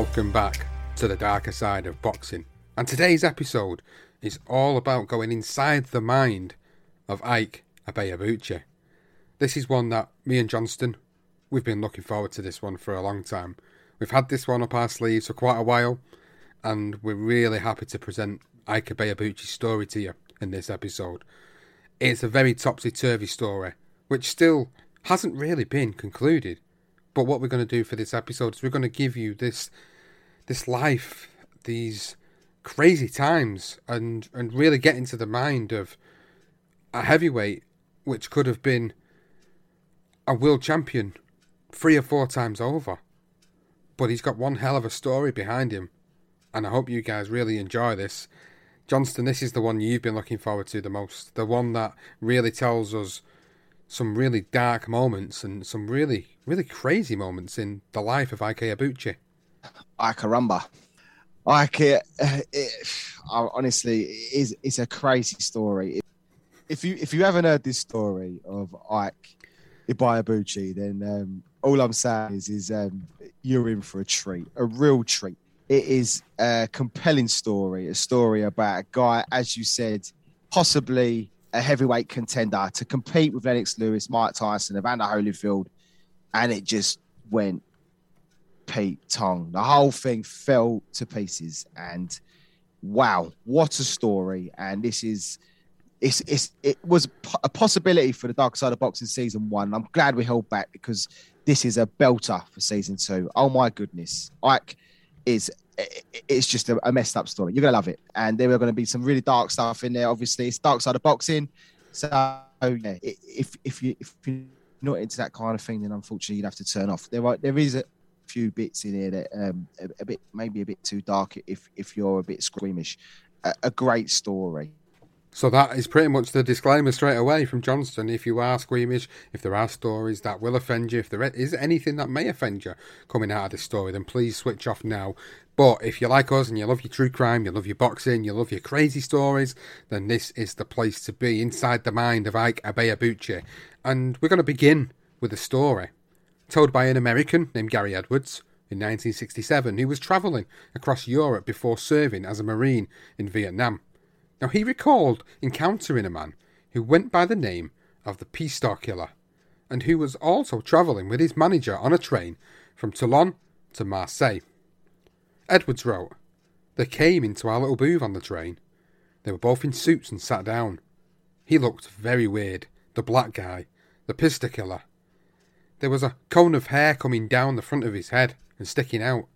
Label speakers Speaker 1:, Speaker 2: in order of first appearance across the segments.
Speaker 1: Welcome back to the darker side of boxing. And today's episode is all about going inside the mind of Ike Ibeabuchi. This is one that me and Johnston, we've been looking forward to this one for a long time. We've had this one up our sleeves for quite a while, and we're really happy to present Ike Ibeabuchi's story to you in this episode. It's a very topsy-turvy story, which still hasn't really been concluded. But what we're going to do for this episode is we're going to give you this this life, these crazy times, and and really get into the mind of a heavyweight which could have been a world champion three or four times over. But he's got one hell of a story behind him, and I hope you guys really enjoy this. Johnston, this is the one you've been looking forward to the most, the one that really tells us some really dark moments and some really, really crazy moments in the life of Ike Abuchi.
Speaker 2: Ay caramba. Honestly, it is, it's a crazy story. If you if you haven't heard this story of Ike Ibeabuchi, then um, all I'm saying is, is um, you're in for a treat, a real treat. It is a compelling story, a story about a guy, as you said, possibly a heavyweight contender to compete with Lennox Lewis, Mike Tyson, Evander Holyfield, and it just went Pete Tong. The whole thing fell to pieces, and wow, what a story! And this is. It's, it's, it was a possibility for the Dark Side of Boxing season one. I'm glad we held back because this is a belter for season two. Oh my goodness. Ike is it's just a, messed up story. You're gonna love it, and there are going to be some really dark stuff in there. Obviously, it's dark side of boxing. So yeah, if if you if you're not into that kind of thing, then unfortunately you'd have to turn off. There are there is a few bits in here that um a, a bit maybe a bit too dark if if you're a bit squeamish. A, a great story.
Speaker 1: So that is pretty much the disclaimer straight away from Johnston. If you are squeamish, if there are stories that will offend you, if there is anything that may offend you coming out of this story, then please switch off now. But if you like us and you love your true crime, you love your boxing, you love your crazy stories, then this is the place to be inside the mind of Ike Ibeabuchi. And we're going to begin with a story told by an American named Gary Edwards in 1967 who was travelling across Europe before serving as a Marine in Vietnam. Now, he recalled encountering a man who went by the name of the Pistol Killer and who was also travelling with his manager on a train from Toulon to Marseille. Edwards wrote, They came into our little booth on the train. They were both in suits and sat down. He looked very weird, the black guy, the pistol killer. There was a cone of hair coming down the front of his head and sticking out.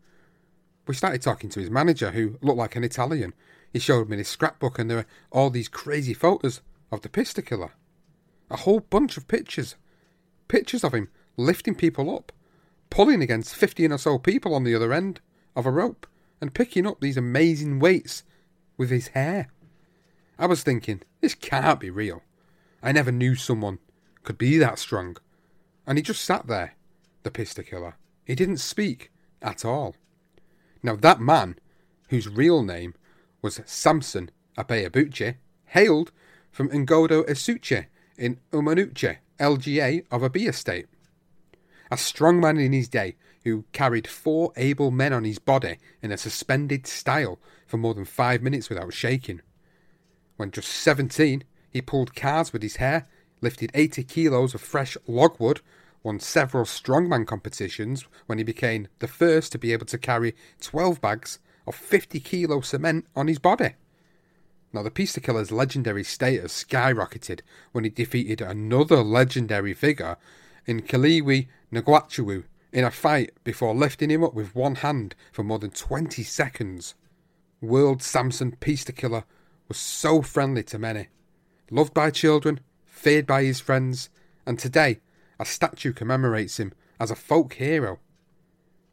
Speaker 1: We started talking to his manager, who looked like an Italian. He showed me his scrapbook, and there were all these crazy photos of the pistol killer. A whole bunch of pictures. Pictures of him lifting people up, pulling against 15 or so people on the other end of a rope, and picking up these amazing weights with his hair. I was thinking, this can't be real. I never knew someone could be that strong. And he just sat there, the pistol killer. He didn't speak at all. Now, that man, whose real name was Samson Ibeabuchi, hailed from Ngodo Esuche in Umanuche, LGA of Abia State. A strong man in his day who carried four able men on his body in a suspended style for more than five minutes without shaking. When just 17, he pulled cars with his hair, lifted 80 kilos of fresh logwood, won several strongman competitions when he became the first to be able to carry 12 bags of 50 kilo cement on his body. Now, the Pistol Killer's legendary status skyrocketed when he defeated another legendary figure in Kaliwi Nguachuwu in a fight before lifting him up with one hand for more than 20 seconds. World Samson Pistol Killer was so friendly to many, loved by children, feared by his friends, and today a statue commemorates him as a folk hero.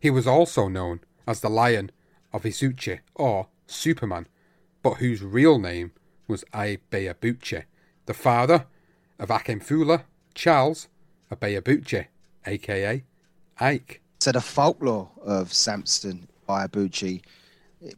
Speaker 1: He was also known as the Lion of Isuche or Superman, but whose real name was Ibeabuchi, the father of Ikemefula Charles Ibeabuchi, aka Ike.
Speaker 2: So the folklore of Samson Ayabuchi,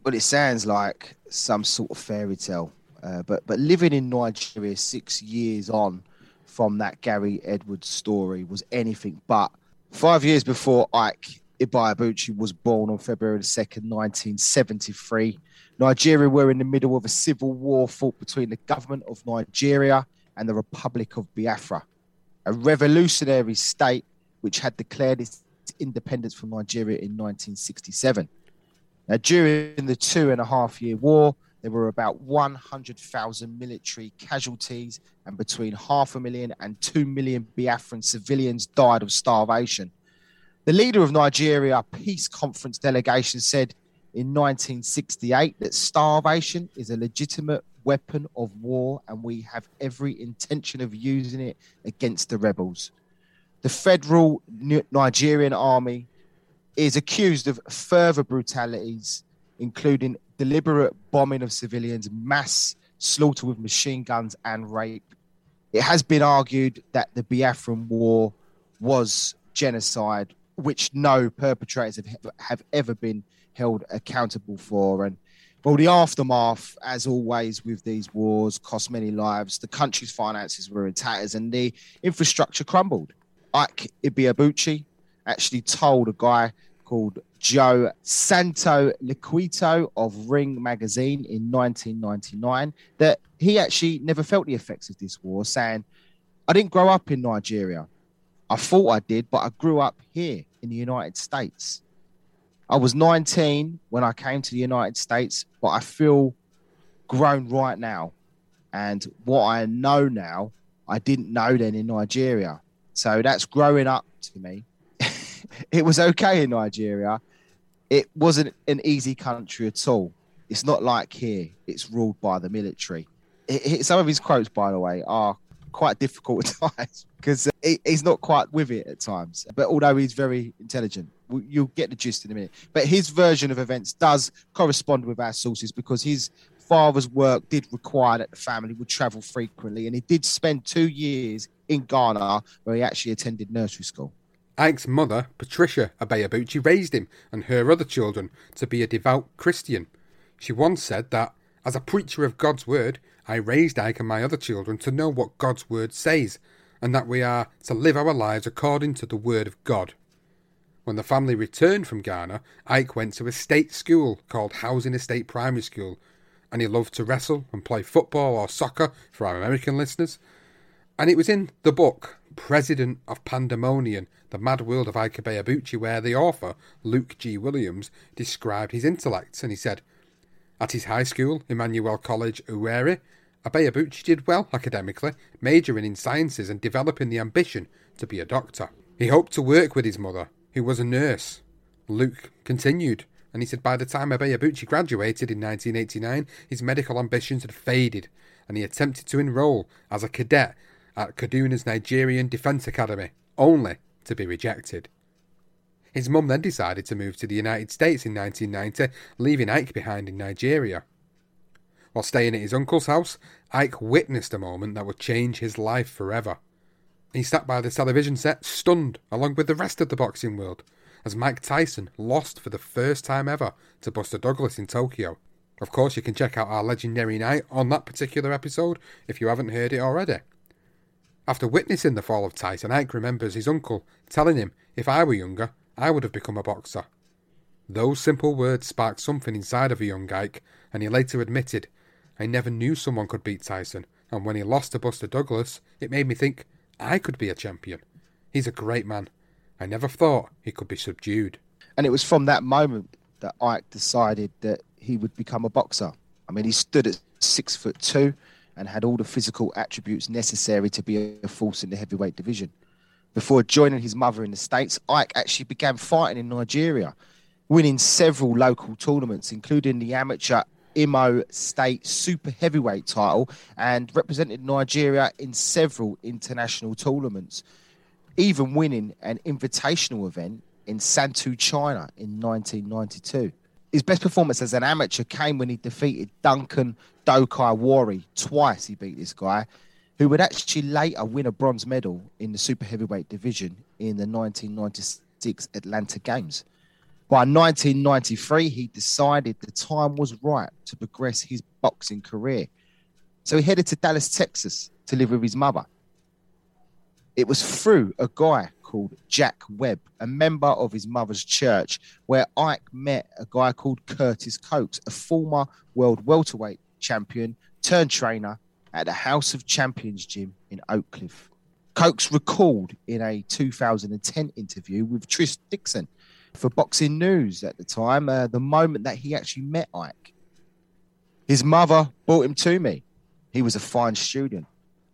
Speaker 2: but it sounds like some sort of fairy tale. Uh, but but living in Nigeria six years on from that Gary Edwards story was anything but. Five years before Ike Ibeabuchi was born on February the 2nd, 1973, Nigeria were in the middle of a civil war fought between the government of Nigeria and the Republic of Biafra, a revolutionary state which had declared its independence from Nigeria in 1967. Now, during the two and a half year war, there were about 100,000 military casualties, and between half a million and two million Biafran civilians died of starvation. The leader of Nigeria Peace Conference delegation said in 1968 that starvation is a legitimate weapon of war and we have every intention of using it against the rebels. The federal Nigerian army is accused of further brutalities, including deliberate bombing of civilians, mass slaughter with machine guns, and rape. It has been argued that the Biafran War was genocide, which no perpetrators have, have ever been held accountable for. And well, the aftermath, as always with these wars, cost many lives. The country's finances were in tatters and the infrastructure crumbled. Ike Ibeabuchi actually told a guy called Joe Santo Liquito of Ring magazine in 1999 that he actually never felt the effects of this war, saying, I didn't grow up in Nigeria. I thought I did, but I grew up here in the United States. I was 19 when I came to the United States, but I feel grown right now. And what I know now, I didn't know then in Nigeria. So that's growing up to me. it was okay in Nigeria. It wasn't an easy country at all. It's not like here, it's ruled by the military. It, it, some of his quotes, by the way, are quite difficult at times because he, he's not quite with it at times. But although he's very intelligent, you'll get the gist in a minute. But his version of events does correspond with our sources because his father's work did require that the family would travel frequently, and he did spend two years in Ghana where he actually attended nursery school.
Speaker 1: Ike's mother, Patricia Ibeabuchi, raised him and her other children to be a devout Christian. She once said that, as a preacher of God's word, I raised Ike and my other children to know what God's word says, and that we are to live our lives according to the word of God. When the family returned from Ghana, Ike went to a state school called Housing Estate Primary School, and he loved to wrestle and play football or soccer for our American listeners. And it was in the book President of Pandemonium, The Mad World of Ike Ibeabuchi, where the author, Luke G. Williams, described his intellects, and he said, At his high school, Emmanuel College, Owerri, Ibeabuchi did well academically, majoring in sciences and developing the ambition to be a doctor. He hoped to work with his mother, who was a nurse. Luke continued, and he said by the time Ibeabuchi graduated in 1989, his medical ambitions had faded, and he attempted to enroll as a cadet at Kaduna's Nigerian Defence Academy, only to be rejected. His mum then decided to move to the United States in 1990, leaving Ike behind in Nigeria. While staying at his uncle's house, Ike witnessed a moment that would change his life forever. He sat by the television set, stunned, along with the rest of the boxing world, as Mike Tyson lost for the first time ever to Buster Douglas in Tokyo. Of course, you can check out our legendary night on that particular episode if you haven't heard it already. After witnessing the fall of Tyson, Ike remembers his uncle telling him, If I were younger, I would have become a boxer. Those simple words sparked something inside of a young Ike, and he later admitted, I never knew someone could beat Tyson, and when he lost to Buster Douglas, it made me think I could be a champion. He's a great man. I never thought he could be subdued.
Speaker 2: And it was from that moment that Ike decided that he would become a boxer. I mean, he stood at six foot two and had all the physical attributes necessary to be a force in the heavyweight division. Before joining his mother in the States, Ike actually began fighting in Nigeria, winning several local tournaments, including the amateur Imo State Super Heavyweight title and represented Nigeria in several international tournaments, even winning an invitational event in Santu, China in 1992. His best performance as an amateur came when he defeated Duncan Dokiwari. Twice he beat this guy, who would actually later win a bronze medal in the super heavyweight division in the 1996 Atlanta Games. By 1993, he decided the time was right to progress his boxing career. So he headed to Dallas, Texas to live with his mother. It was through a guy called Jack Webb, a member of his mother's church, where Ike met a guy called Curtis Cokes, a former world welterweight champion turned trainer at the House of Champions gym in Oak Cliff. Cokes recalled in a 2010 interview with Tris Dixon for Boxing News at the time, uh, the moment that he actually met Ike. His mother brought him to me. He was a fine student,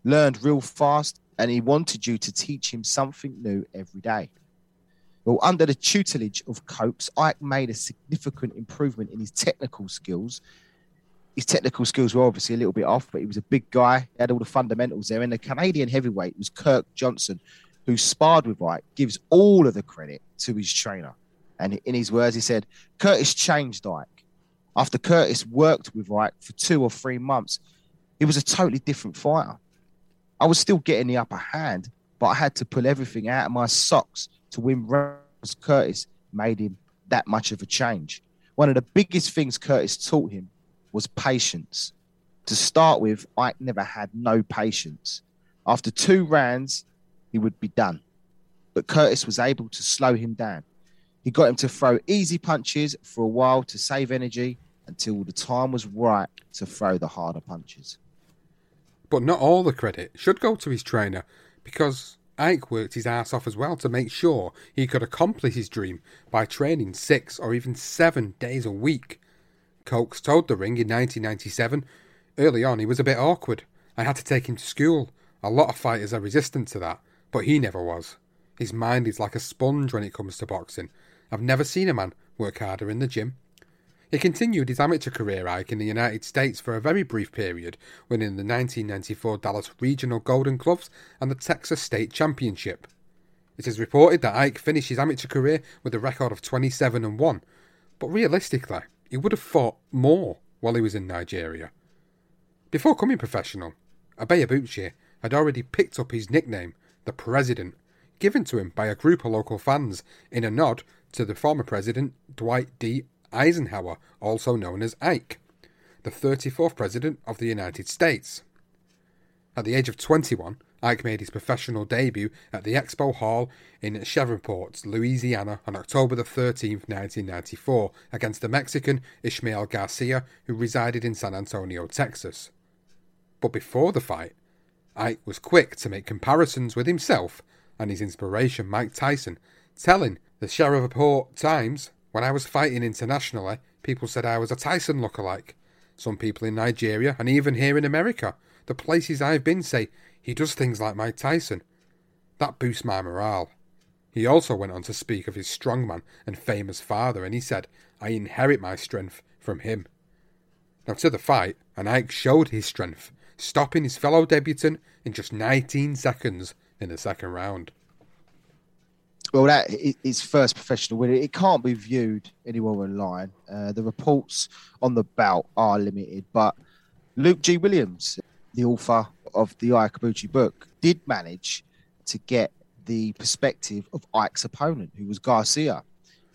Speaker 2: learned real fast, and he wanted you to teach him something new every day. Well, under the tutelage of Cokes, Ike made a significant improvement in his technical skills. His technical skills were obviously a little bit off, but he was a big guy. He had all the fundamentals there. And the Canadian heavyweight was Kirk Johnson, who sparred with Ike, gives all of the credit to his trainer. And in his words, he said, Curtis changed Ike. After Curtis worked with Ike for two or three months, he was a totally different fighter. I was still getting the upper hand, but I had to pull everything out of my socks to win rounds. Curtis made him that much of a change. One of the biggest things Curtis taught him was patience. To start with, Ike never had no patience. After two rounds, he would be done. But Curtis was able to slow him down. He got him to throw easy punches for a while to save energy until the time was right to throw the harder punches.
Speaker 1: But not all the credit should go to his trainer, because Ike worked his ass off as well to make sure he could accomplish his dream by training six or even seven days a week. Cokes told the ring in 1997 early on he was a bit awkward. I had to take him to school. A lot of fighters are resistant to that, but he never was. His mind is like a sponge when it comes to boxing, I've never seen a man work harder in the gym. He continued his amateur career Ike in the United States for a very brief period, winning the 1994 Dallas Regional Golden Gloves and the Texas State Championship. It is reported that Ike finished his amateur career with a record of 27 and 1, but realistically, he would have fought more while he was in Nigeria. Before coming professional, Ibeabuchi had already picked up his nickname, the President, given to him by a group of local fans in a nod to the former president Dwight D. Eisenhower, also known as Ike, the 34th President of the United States. At the age of 21, Ike made his professional debut at the Expo Hall in Shreveport, Louisiana on October the 13th, 1994, against the Mexican Ishmael Garcia, who resided in San Antonio, Texas. But before the fight, Ike was quick to make comparisons with himself and his inspiration, Mike Tyson, telling the Shreveport Times, when I was fighting internationally, people said I was a Tyson lookalike. Some people in Nigeria, and even here in America, the places I've been say he does things like Mike Tyson. That boosts my morale. He also went on to speak of his strongman and famous father, and he said, I inherit my strength from him. Now, to the fight, and Ike showed his strength, stopping his fellow debutant in just 19 seconds in the second round.
Speaker 2: Well, that is first professional win. It can't be viewed anywhere online. Uh, the reports on the bout are limited, but Luke G. Williams, the author of the Ike Ibuchi book, did manage to get the perspective of Ike's opponent, who was Garcia.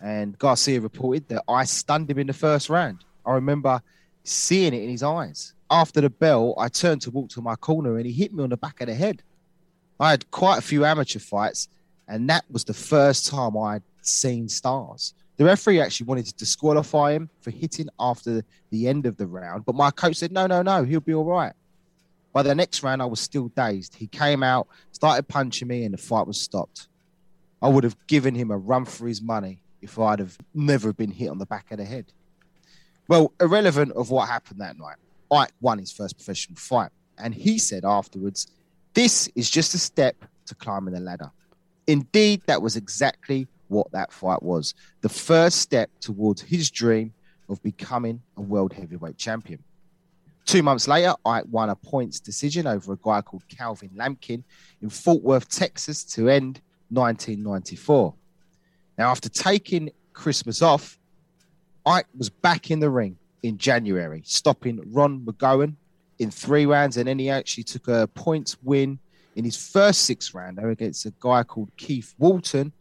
Speaker 2: And Garcia reported that I stunned him in the first round. I remember seeing it in his eyes. After the bell, I turned to walk to my corner and he hit me on the back of the head. I had quite a few amateur fights, and that was the first time I'd seen stars. The referee actually wanted to disqualify him for hitting after the end of the round, but my coach said, no, no, no, he'll be all right. By the next round, I was still dazed. He came out, started punching me, and the fight was stopped. I would have given him a run for his money if I'd have never been hit on the back of the head. Well, irrelevant of what happened that night, Ike won his first professional fight. And he said afterwards, This is just a step to climbing the ladder. Indeed, that was exactly what that fight was the first step towards his dream of becoming a world heavyweight champion. Two months later, Ike won a points decision over a guy called Calvin Lampkin in Fort Worth, Texas to end 1994. Now, after taking Christmas off, Ike was back in the ring in January, stopping Ron McGowan in three rounds, and then he actually took a points win in his first six rounder against a guy called Keith Walton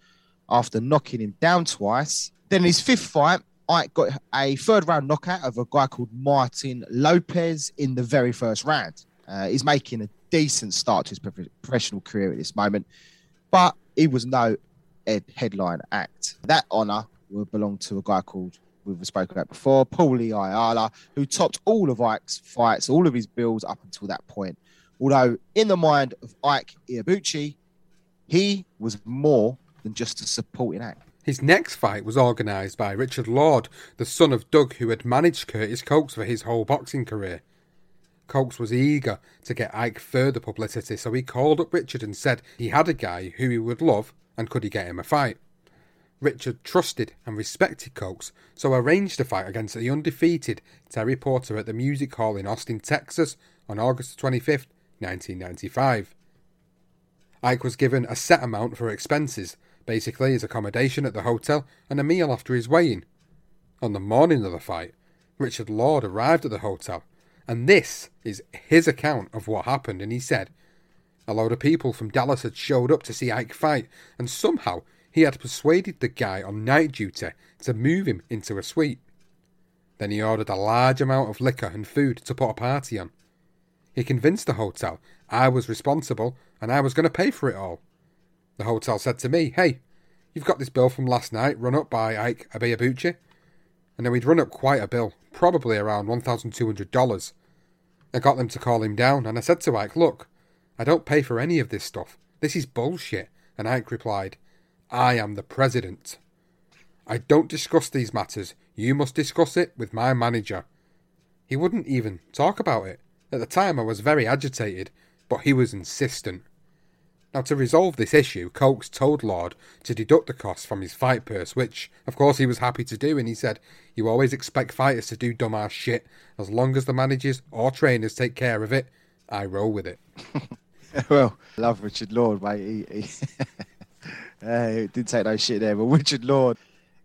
Speaker 2: after knocking him down twice. Then in his fifth fight, Ike got a third round knockout of a guy called Martin Lopez in the very first round. Uh, he's making a decent start to his professional career at this moment, but he was no headline act. That honour will belong to a guy called we've spoken about before, Paulie Ayala, who topped all of Ike's fights, all of his bills up until that point. Although, in the mind of Ike Ibeabuchi, he was more than just a supporting act.
Speaker 1: His next fight was organised by Richard Lord, the son of Doug, who had managed Curtis Cokes for his whole boxing career. Cokes was eager to get Ike further publicity, so he called up Richard and said he had a guy who he would love and could he get him a fight. Richard trusted and respected Cokes, so arranged a fight against the undefeated Terry Porter at the Music Hall in Austin, Texas on August 25, 1995. Ike was given a set amount for expenses, basically his accommodation at the hotel and a meal after his weigh-in. On the morning of the fight, Richard Lord arrived at the hotel, and this is his account of what happened, and he said, a load of people from Dallas had showed up to see Ike fight, and somehow he had persuaded the guy on night duty to move him into a suite. Then he ordered a large amount of liquor and food to put a party on. He convinced the hotel I was responsible and I was going to pay for it all. The hotel said to me, Hey, you've got this bill from last night run up by Ike Ibeabuchi. And then we'd run up quite a bill, probably around $1,200. I got them to call him down and I said to Ike, Look, I don't pay for any of this stuff. This is bullshit. And Ike replied, I am the president. I don't discuss these matters. You must discuss it with my manager. He wouldn't even talk about it. At the time, I was very agitated, but he was insistent. Now, to resolve this issue, Cokes told Lord to deduct the cost from his fight purse, which, of course, he was happy to do, and he said, You always expect fighters to do dumbass shit. As long as the managers or trainers take care of it, I roll with it.
Speaker 2: well, love Richard Lord, mate. He, he Uh, didn't take no shit there, but Richard Lord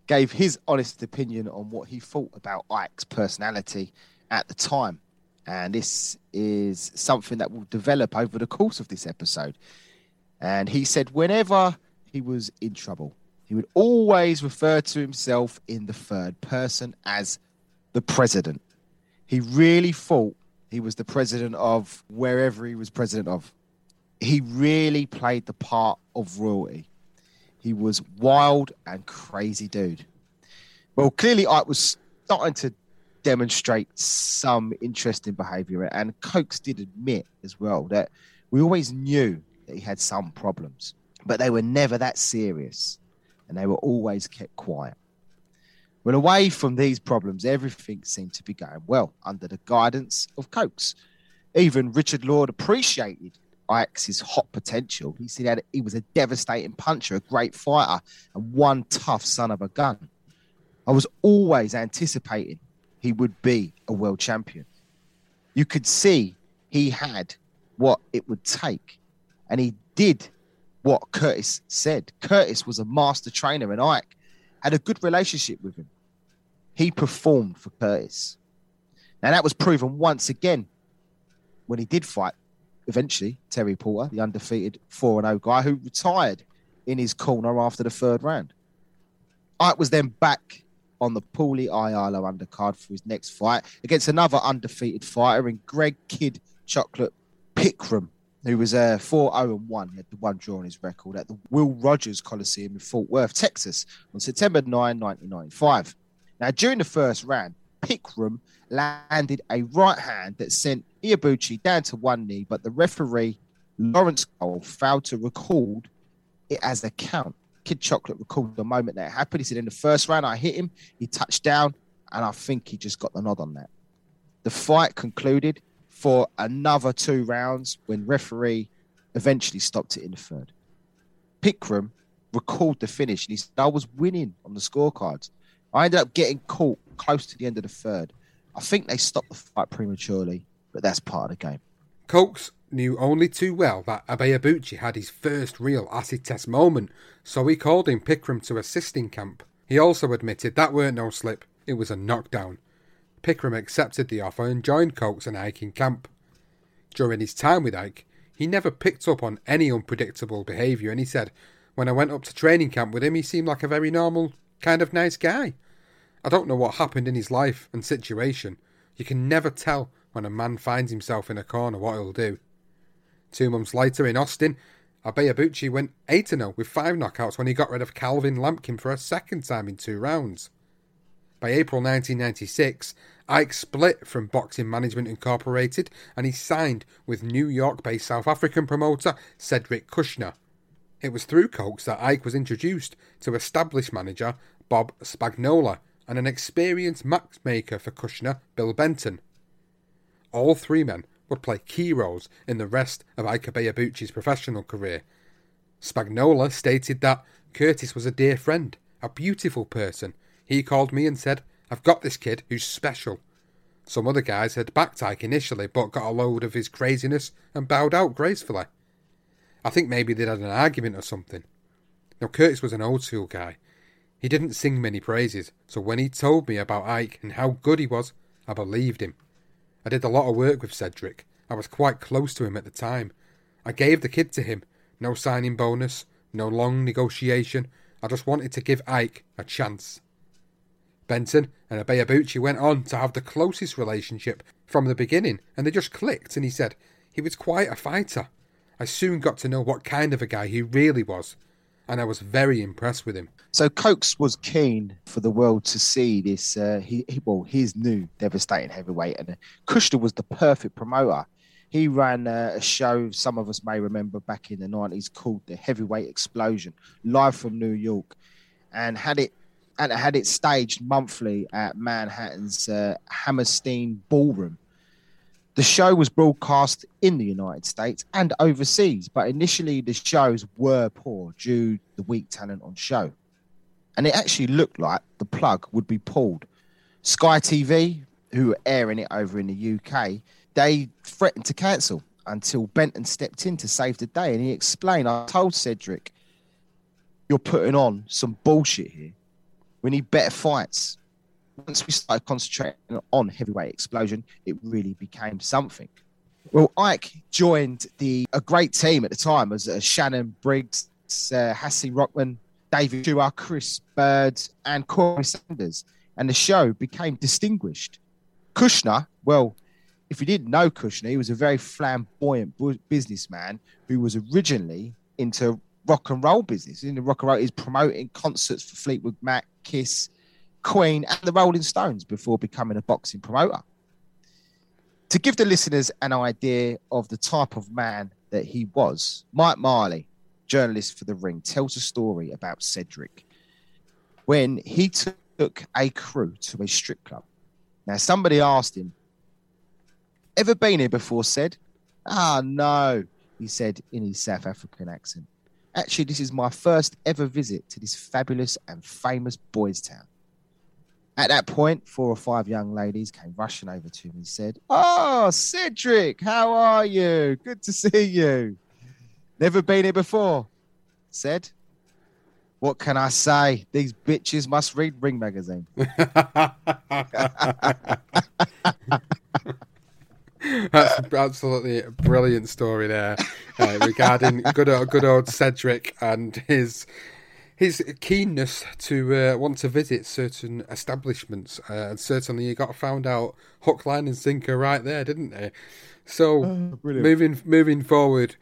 Speaker 2: gave his honest opinion on what he thought about Ike's personality at the time. And this is something that will develop over the course of this episode. And he said, whenever he was in trouble, he would always refer to himself in the third person as the president. He really thought he was the president of wherever he was president of. He really played the part of royalty. He was wild and crazy dude. Well, clearly Ike was starting to demonstrate some interesting behavior, and Cokes did admit as well that we always knew that he had some problems, but they were never that serious, and they were always kept quiet. Well, away from these problems, everything seemed to be going well under the guidance of Cokes. Even Richard Lord appreciated Ike's hot potential. He said he was a devastating puncher, a great fighter, and one tough son of a gun. I was always anticipating he would be a world champion. You could see he had what it would take, and he did what Curtis said. Curtis was a master trainer, and Ike had a good relationship with him. He performed for Curtis. Now, that was proven once again when he did fight eventually Terry Porter, the undefeated 4 0 guy who retired in his corner after the third round. Ike was then back on the Paulie Ayala undercard for his next fight against another undefeated fighter in Greg Kid Chocolate Pickram, who was a uh, 4 0 1. He had the one draw on his record at the Will Rogers Coliseum in Fort Worth, Texas on September 9, 1995. Now, during the first round, Pickram landed a right hand that sent Iabuchi down to one knee, but the referee, Lawrence Cole, failed to record it as a count. Kid Chocolate recalled the moment that happened. He said, In the first round, I hit him, he touched down, and I think he just got the nod on that. The fight concluded for another two rounds when referee eventually stopped it in the third. Pickram recalled the finish and he said, I was winning on the scorecards. I ended up getting caught close to the end of the third. I think they stopped the fight prematurely, but that's part of the game.
Speaker 1: Cokes knew only too well that Ibeabuchi had his first real acid test moment, so he called in Pickram to assist in camp. He also admitted that weren't no slip, it was a knockdown. Pickram accepted the offer and joined Cokes and Ike in camp. During his time with Ike, he never picked up on any unpredictable behaviour, and he said, When I went up to training camp with him, he seemed like a very normal, kind of nice guy. I don't know what happened in his life and situation. You can never tell when a man finds himself in a corner what he'll do. Two months later in Austin, Ibeabuchi went 8 0 with five knockouts when he got rid of Calvin Lampkin for a second time in two rounds. By April 1996, Ike split from Boxing Management Incorporated and he signed with New York based South African promoter Cedric Kushner. It was through Cokes that Ike was introduced to established manager Bob Spagnola and an experienced matchmaker for Kushner, Bill Benton. All three men would play key roles in the rest of Ike Ibeabuchi's professional career. Spagnola stated that Curtis was a dear friend, a beautiful person. He called me and said, I've got this kid who's special. Some other guys had backed Ike initially, but got a load of his craziness and bowed out gracefully. I think maybe they'd had an argument or something. Now, Curtis was an old school guy. He didn't sing many praises, so when he told me about Ike and how good he was, I believed him. I did a lot of work with Cedric. I was quite close to him at the time. I gave the kid to him. No signing bonus, no long negotiation. I just wanted to give Ike a chance. Benton and Ibeabuchi went on to have the closest relationship from the beginning, and they just clicked, and he said he was quite a fighter. I soon got to know what kind of a guy he really was, and I was very impressed with him.
Speaker 2: So Cokes was keen for the world to see this. Uh, he, he, well, his new devastating heavyweight, and uh, Kushner was the perfect promoter. He ran uh, a show some of us may remember back in the nineties called the Heavyweight Explosion, live from New York, and had it and had it staged monthly at Manhattan's uh, Hammerstein Ballroom. The show was broadcast in the United States and overseas, but initially the shows were poor due to the weak talent on show. And it actually looked like the plug would be pulled. Sky TV, who were airing it over in the UK, they threatened to cancel until Benton stepped in to save the day. And he explained, I told Cedric, you're putting on some bullshit here. We need better fights once we started concentrating on heavyweight explosion, it really became something. Well, Ike joined the a great team at the time as uh, Shannon Briggs, uh, Rahman, David Tua, Chris Byrd, and Corey Sanders, and the show became distinguished. Kushner, well, if you didn't know Kushner, he was a very flamboyant businessman who was originally into rock and roll business. In the rock and roll, he's promoting concerts for Fleetwood Mac, Kiss, Queen, and the Rolling Stones before becoming a boxing promoter. To give the listeners an idea of the type of man that he was, Mike Marley, journalist for The Ring, tells a story about Cedric when he took a crew to a strip club. Now, somebody asked him, Ever been here before? Said, Ah, no, he said in his South African accent. Actually, this is my first ever visit to this fabulous and famous boys' town. At that point, four or five young ladies came rushing over to me and said, Oh, Cedric, how are you? Good to see you. Never been here before. Said, What can I say? These bitches must read Ring Magazine.
Speaker 1: That's absolutely a brilliant story there uh, regarding good old, good old Cedric and his his keenness to uh, want to visit certain establishments. Uh, and certainly, he got found out hook, line, and sinker right there, didn't he? So
Speaker 2: Oh,
Speaker 1: moving moving forward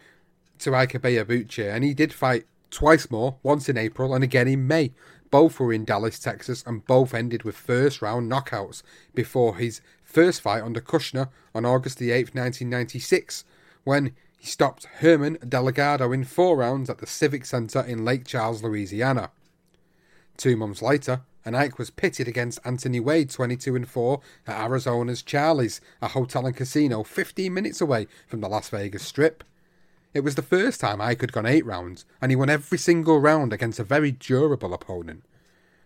Speaker 1: to Ike Ibeabuchi, and he did fight twice more, once in April and again in May. Both were in Dallas, Texas, and both ended with first round knockouts before his first fight under Kushner on August the 8th, 1996, when he stopped Herman Delgado in four rounds at the Civic Center in Lake Charles, Louisiana. Two months later, and Ike was pitted against Anthony Wade 22 and 4 at Arizona's Charlie's, a hotel and casino 15 minutes away from the Las Vegas Strip. It was the first time Ike had gone eight rounds, and he won every single round against a very durable opponent.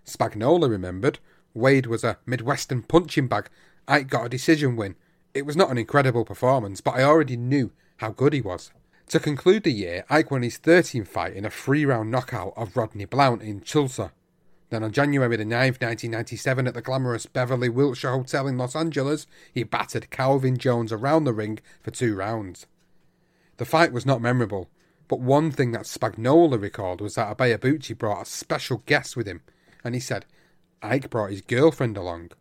Speaker 1: Spagnola remembered Wade was a Midwestern punching bag. Ike got a decision win. It was not an incredible performance, but I already knew how good he was. To conclude the year, Ike won his 13th fight in a three round knockout of Rodney Blount in Tulsa. Then on January the 9th, 1997, at the glamorous Beverly Wilshire Hotel in Los Angeles, he battered Calvin Jones around the ring for two rounds. The fight was not memorable, but one thing that Spagnola recalled was that Ibeabuchi brought a special guest with him, and he said Ike brought his girlfriend along.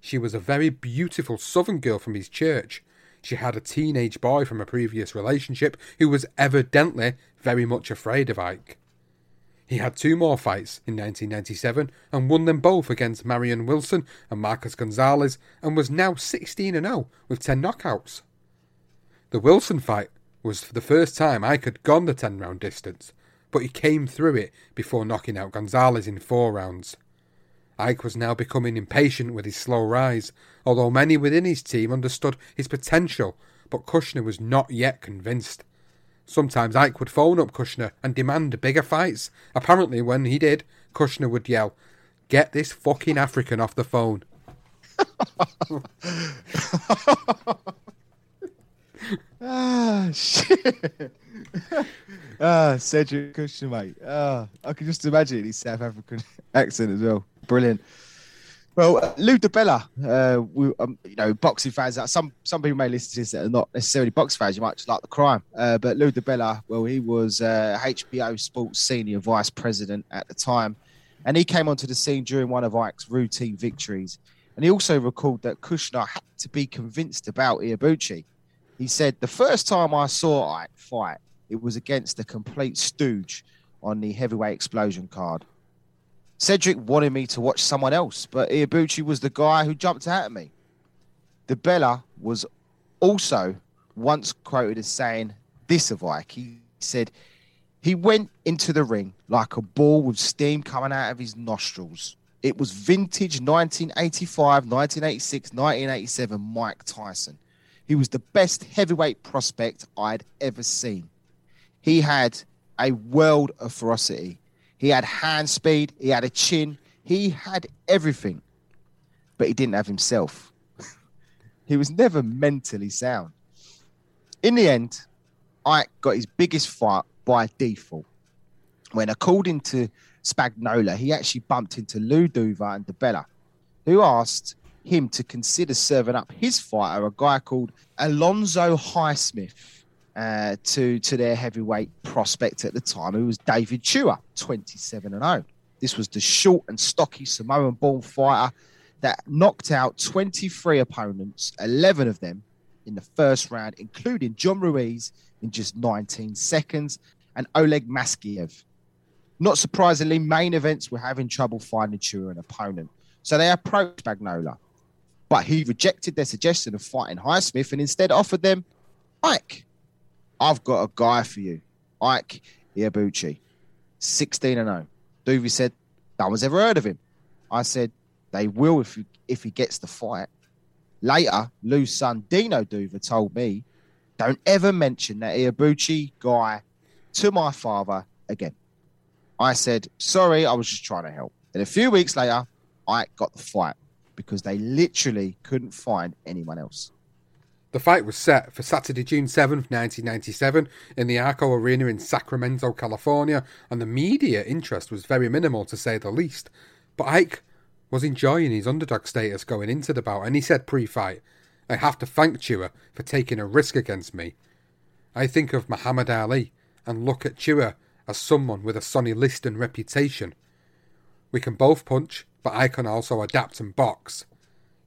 Speaker 1: She was a very beautiful southern girl from his church. She had a teenage boy from a previous relationship who was evidently very much afraid of Ike. He had two more fights in 1997 and won them both against Marion Wilson and Marcus Gonzalez and was now 16 0 with 10 knockouts. The Wilson fight was for the first time Ike had gone the 10 round distance, but he came through it before knocking out Gonzalez in four rounds. Ike was now becoming impatient with his slow rise, although many within his team understood his potential, but Kushner was not yet convinced. Sometimes Ike would phone up Kushner and demand bigger fights. Apparently, when he did, Kushner would yell, Get this fucking African off the phone.
Speaker 2: Ah, shit. ah, Cedric Kushner, mate. Ah, I can just imagine his South African accent as well. Brilliant. Well, uh, Lou DiBella, uh, we, um, you know, boxing fans. Uh, some some people may listen to this that are not necessarily boxing fans. You might just like the crime. Uh, but Lou DiBella, well, he was uh, HBO Sports senior vice president at the time, and he came onto the scene during one of Ike's routine victories. And he also recalled that Kushner had to be convinced about Iabuchi. He said, The first time I saw Ike fight, it was against a complete stooge on the heavyweight explosion card. Cedric wanted me to watch someone else, but Iabuchi was the guy who jumped out at me. DiBella was also once quoted as saying this of Ike. He said, He went into the ring like a ball with steam coming out of his nostrils. It was vintage 1985, 1986, 1987 Mike Tyson. He was the best heavyweight prospect I'd ever seen. He had a world of ferocity. He had hand speed, he had a chin, he had everything, but he didn't have himself. he was never mentally sound. In the end, Ike got his biggest fight by default. When, according to Spagnola, he actually bumped into Lou Duva and DiBella, who asked him to consider serving up his fighter, a guy called Alonzo Highsmith, uh, to to their heavyweight prospect at the time, who was David Tua, 27 and 0. This was the short and stocky Samoan-born fighter that knocked out 23 opponents, 11 of them in the first round, including John Ruiz in just 19 seconds and Oleg Maskaev. Not surprisingly, main events were having trouble finding Tua an opponent. So they approached Spagnola, but he rejected their suggestion of fighting Highsmith and instead offered them Ike. I've got a guy for you, Ike Iabuchi, 16 and 0. Duva said, No one's ever heard of him. I said, They will if, you, if he gets the fight. Later, Lou's son Dino Duva told me, Don't ever mention that Iabuchi guy to my father again. I said, Sorry, I was just trying to help. And a few weeks later, Ike got the fight. because they literally couldn't find anyone else.
Speaker 1: The fight was set for Saturday, June 7th, 1997, in the Arco Arena in Sacramento, California, and the media interest was very minimal to say the least. But Ike was enjoying his underdog status going into the bout, and he said pre fight, I have to thank Tua for taking a risk against me. I think of Muhammad Ali and look at Tua as someone with a Sonny Liston reputation. We can both punch, but I can also adapt and box.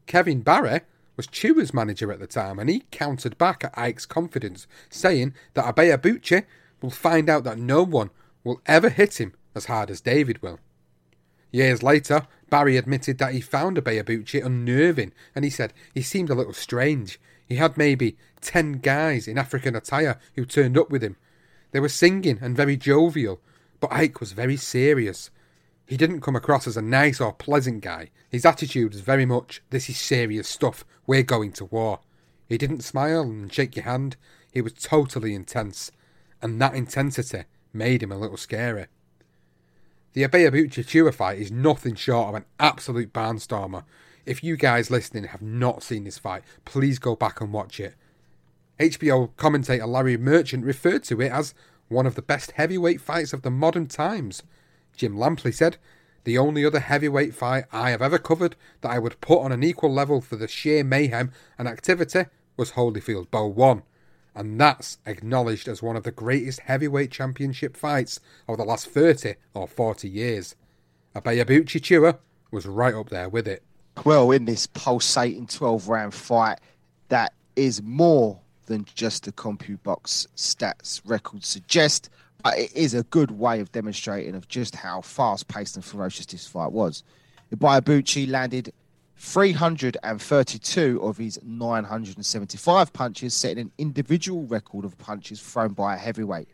Speaker 1: Kevin Barry was Tua's manager at the time, and he countered back at Ike's confidence, saying that Abeya will find out that no one will ever hit him as hard as David will. Years later, Barry admitted that he found Abeya unnerving, and he said he seemed a little strange. He had maybe ten guys in African attire who turned up with him. They were singing and very jovial, but Ike was very serious. He didn't come across as a nice or pleasant guy. His attitude was very much, this is serious stuff, we're going to war. He didn't smile and shake your hand. He was totally intense, and that intensity made him a little scary. The Ibeabuchi Tua fight is nothing short of an absolute barnstormer. If you guys listening have not seen this fight, please go back and watch it. HBO commentator Larry Merchant referred to it as one of the best heavyweight fights of the modern times. Jim Lampley said, The only other heavyweight fight I have ever covered that I would put on an equal level for the sheer mayhem and activity was Holyfield Bowe 1, and that's acknowledged as one of the greatest heavyweight championship fights of the last 30 or 40 years. Ibeabuchi Tua was right up there with it.
Speaker 2: Well, in this pulsating 12 round fight, that is more than just the CompuBox stats records suggest it is a good way of demonstrating of just how fast paced and ferocious this fight was. Ibuchi landed 332 of his 975 punches, setting an individual record of punches thrown by a heavyweight.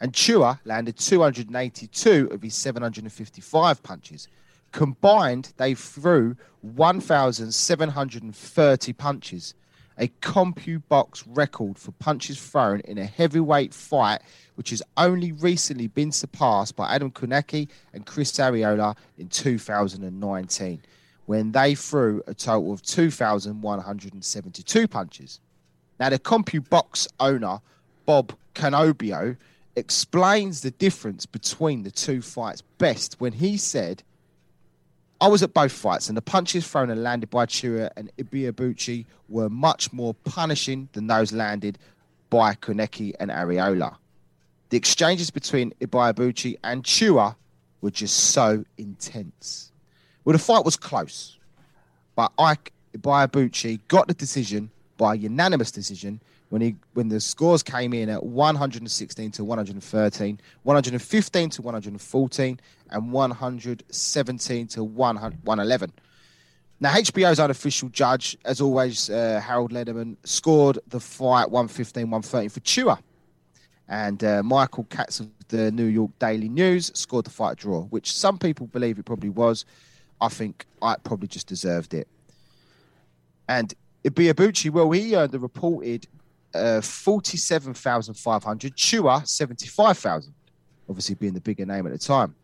Speaker 2: And Tua landed 282 of his 755 punches. Combined, they threw 1,730 punches, a CompuBox record for punches thrown in a heavyweight fight which has only recently been surpassed by Adam Kownacki and Chris Arreola in 2019, when they threw a total of 2,172 punches. Now, the CompuBox owner, Bob Canobbio, explains the difference between the two fights best when he said, I was at both fights, and the punches thrown and landed by Tua and Ibeabuchi were much more punishing than those landed by Kownacki and Arreola. The exchanges between Ibeabuchi and Tua were just so intense. Well, the fight was close, but Ike Ibeabuchi got the decision by unanimous decision when he when the scores came in at 116 to 113, 115 to 114, and 117 to 111. Now, HBO's unofficial judge, as always, uh, Harold Lederman, scored the fight 115 113 for Tua. And uh, Michael Katz of the New York Daily News scored the fight draw, which some people believe it probably was. I think I probably just deserved it. And Ibeabuchi, well, he earned the reported uh, 47,500, Tua 75,000, obviously being the bigger name at the time.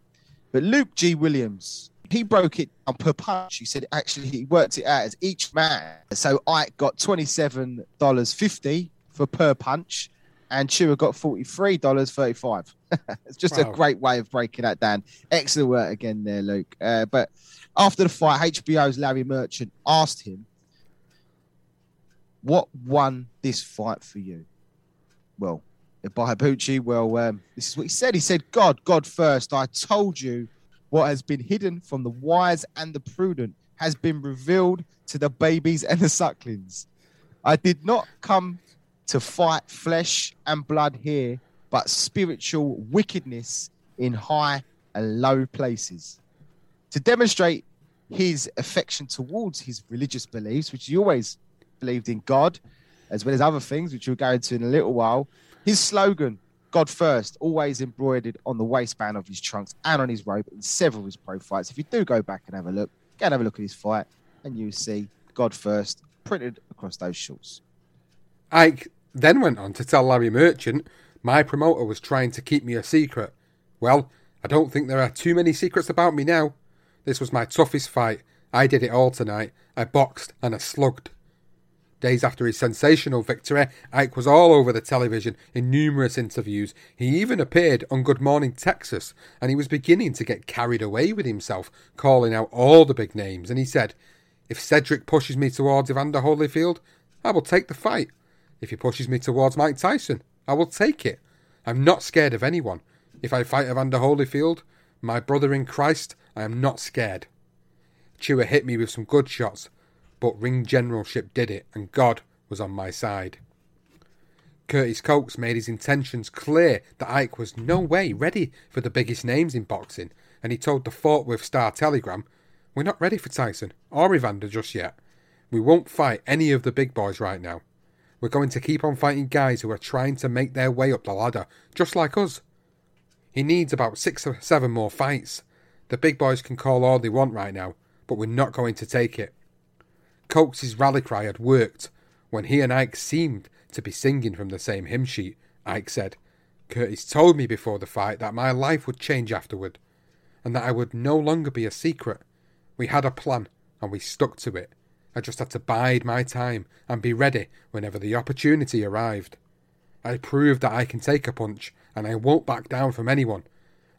Speaker 2: But Luke G. Williams, he broke it on per punch. He said actually he worked it out as each man. So Ike got $27.50 for per punch and Tua got $43.35. it's just wow. a great way of breaking that down. Excellent work again there, Luke. Uh, but after the fight, HBO's Larry Merchant asked him, What won this fight for you? Well, Ibeabuchi, well, um, this is what he said. He said, God, God first. I told you what has been hidden from the wise and the prudent has been revealed to the babies and the sucklings. I did not come to fight flesh and blood here, but spiritual wickedness in high and low places. To demonstrate his affection towards his religious beliefs, which he always believed in God, as well as other things, which we'll go into in a little while, his slogan, God first, always embroidered on the waistband of his trunks and on his robe in several of his pro fights. If you do go back and have a look, go and have a look at his fight, and you see God first printed across those shorts.
Speaker 1: Ike then went on to tell Larry Merchant, my promoter was trying to keep me a secret. Well, I don't think there are too many secrets about me now. This was my toughest fight, I did it all tonight. I boxed and I slugged. Days after his sensational victory, Ike was all over the television in numerous interviews. He even appeared on Good Morning Texas, and he was beginning to get carried away with himself, calling out all the big names. And he said, If Cedric pushes me towards Evander Holyfield, I will take the fight. If he pushes me towards Mike Tyson, I will take it. I'm not scared of anyone. If I fight Evander Holyfield, my brother in Christ, I am not scared. Tua hit me with some good shots, but ring generalship did it, and God was on my side. Curtis Cokes made his intentions clear that Ike was no way ready for the biggest names in boxing, and he told the Fort Worth Star Telegram, We're not ready for Tyson or Evander just yet. We won't fight any of the big boys right now. We're going to keep on fighting guys who are trying to make their way up the ladder, just like us. He needs about six or seven more fights. The big boys can call all they want right now, but we're not going to take it. Cokes' rally cry had worked. When he and Ike seemed to be singing from the same hymn sheet, Ike said, Curtis told me before the fight that my life would change afterward, and that I would no longer be a secret. We had a plan, and we stuck to it. I just had to bide my time and be ready whenever the opportunity arrived. I proved that I can take a punch, and I won't back down from anyone.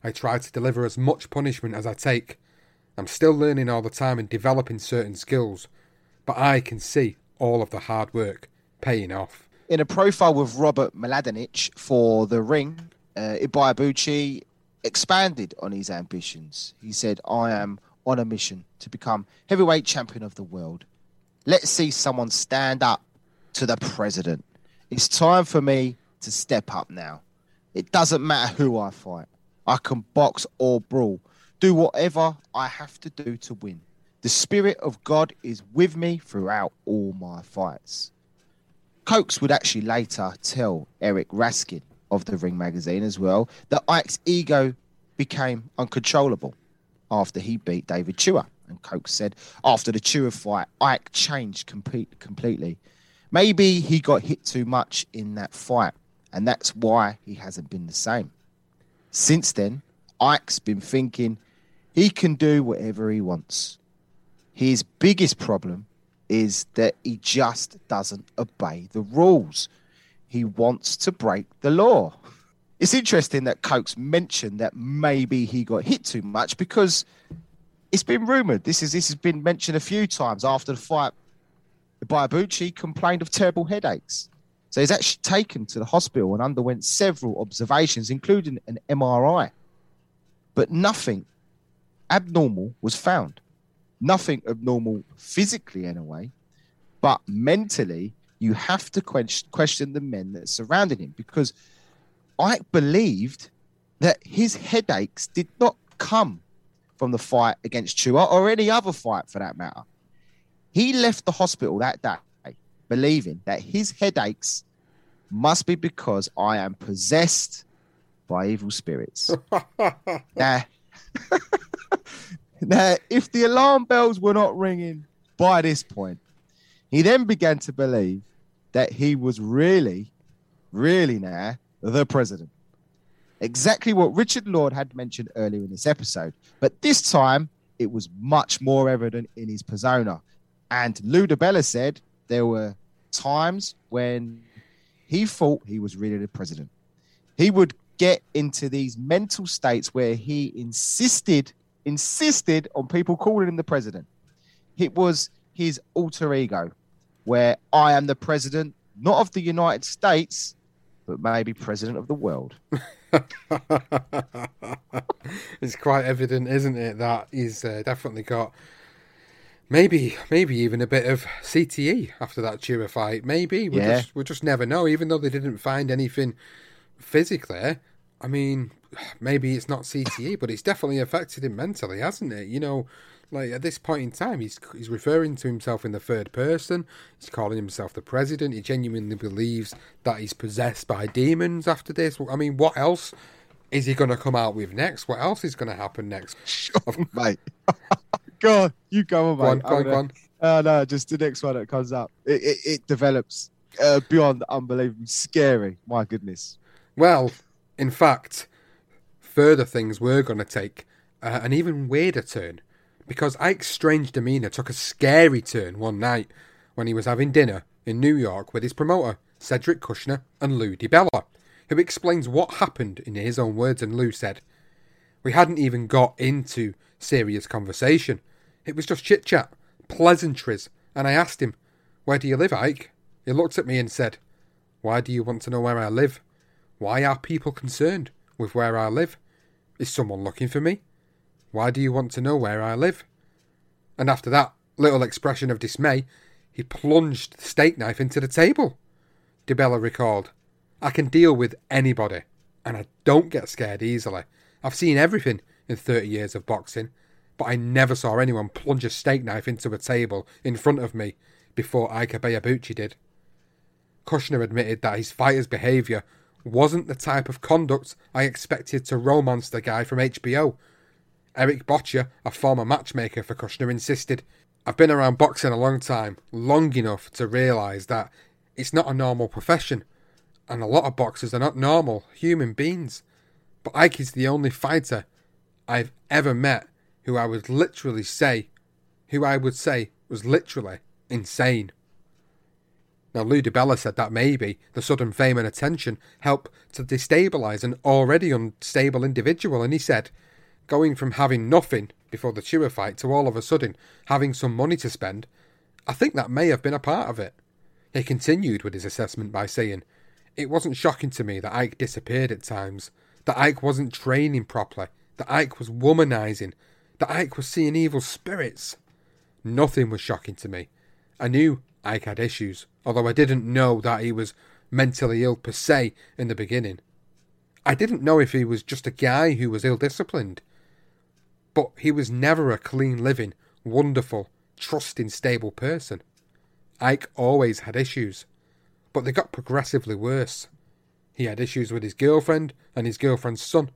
Speaker 1: I try to deliver as much punishment as I take. I'm still learning all the time and developing certain skills, but I can see all of the hard work paying off.
Speaker 2: In a profile with Robert Mladinich for The Ring, uh, Ibuchi expanded on his ambitions. He said, I am on a mission to become heavyweight champion of the world. Let's see someone stand up to the president. It's time for me to step up now. It doesn't matter who I fight. I can box or brawl. Do whatever I have to do to win. The Spirit of God is with me throughout all my fights. Cokes would actually later tell Eric Raskin of the Ring magazine as well that Ike's ego became uncontrollable after he beat David Tua. And Cokes said after the Tua fight, Ike changed complete, completely. Maybe he got hit too much in that fight, and that's why he hasn't been the same. Since then, Ike's been thinking he can do whatever he wants. His biggest problem is that he just doesn't obey the rules. He wants to break the law. It's interesting that Cokes mentioned that maybe he got hit too much because it's been rumored. This is this has been mentioned a few times after the fight. Ibuchi complained of terrible headaches. So he's actually taken to the hospital and underwent several observations, including an MRI. But nothing abnormal was found. Nothing abnormal physically, anyway. But mentally, you have to question the men that surrounded him because I believed that his headaches did not come from the fight against Tua or any other fight for that matter. He left the hospital that day believing that his headaches must be because I am possessed by evil spirits. now, now, if the alarm bells were not ringing by this point, he then began to believe that he was really, really now the president. Exactly what Richard Lord had mentioned earlier in this episode. But this time, it was much more evident in his persona. And Lou DiBella said there were times when he thought he was really the president. He would get into these mental states where he insisted insisted on people calling him the president. It was his alter ego, where I am the president, not of the United States, but maybe president of the world.
Speaker 1: it's quite evident, isn't it, that he's uh, definitely got maybe, maybe even a bit of CTE after that Tua fight. Maybe we
Speaker 2: Yeah.
Speaker 1: just we just never know. Even though they didn't find anything physically, I mean, maybe it's not CTE, but it's definitely affected him mentally, hasn't it? You know, like at this point in time, he's he's referring to himself in the third person. He's calling himself the president. He genuinely believes that he's possessed by demons after this. I mean, what else is he going to come out with next? What else is going to happen next?
Speaker 2: mate. go on, you go on, mate.
Speaker 1: Go on, go on, go on.
Speaker 2: Oh, no, just the next one that comes up. It, it, it develops uh, beyond unbelievably scary. My goodness.
Speaker 1: Well, in fact, further things were going to take uh, an even weirder turn because Ike's strange demeanour took a scary turn one night when he was having dinner in New York with his promoter, Cedric Kushner and Lou DiBella, who explains what happened in his own words. And Lou said, We hadn't even got into serious conversation. It was just chit chat, pleasantries, and I asked him, Where do you live, Ike? He looked at me and said, Why do you want to know where I live? Why are people concerned with where I live? Is someone looking for me? Why do you want to know where I live? And after that little expression of dismay, he plunged the steak knife into the table. DiBella recalled, I can deal with anybody, and I don't get scared easily. I've seen everything in 30 years of boxing, but I never saw anyone plunge a steak knife into a table in front of me before Ike Ibeabuchi did. Kushner admitted that his fighter's behaviour wasn't the type of conduct I expected to romance the guy from HBO Eric Bottjer, a former matchmaker for Kushner, insisted, I've been around boxing a long time, long enough to realise that it's not a normal profession, and a lot of boxers are not normal human beings. But Ike is the only fighter I've ever met who I would literally say, who I would say was literally insane. Now, Lou DiBella said that maybe the sudden fame and attention helped to destabilise an already unstable individual, and he said, going from having nothing before the Tua fight to all of a sudden having some money to spend, I think that may have been a part of it. He continued with his assessment by saying, It wasn't shocking to me that Ike disappeared at times, that Ike wasn't training properly, that Ike was womanizing, that Ike was seeing evil spirits. Nothing was shocking to me. I knew Ike had issues, although I didn't know that he was mentally ill per se in the beginning. I didn't know if he was just a guy who was ill disciplined but he was never a clean living, wonderful, trusting, stable person. Ike always had issues, but they got progressively worse. He had issues with his girlfriend and his girlfriend's son.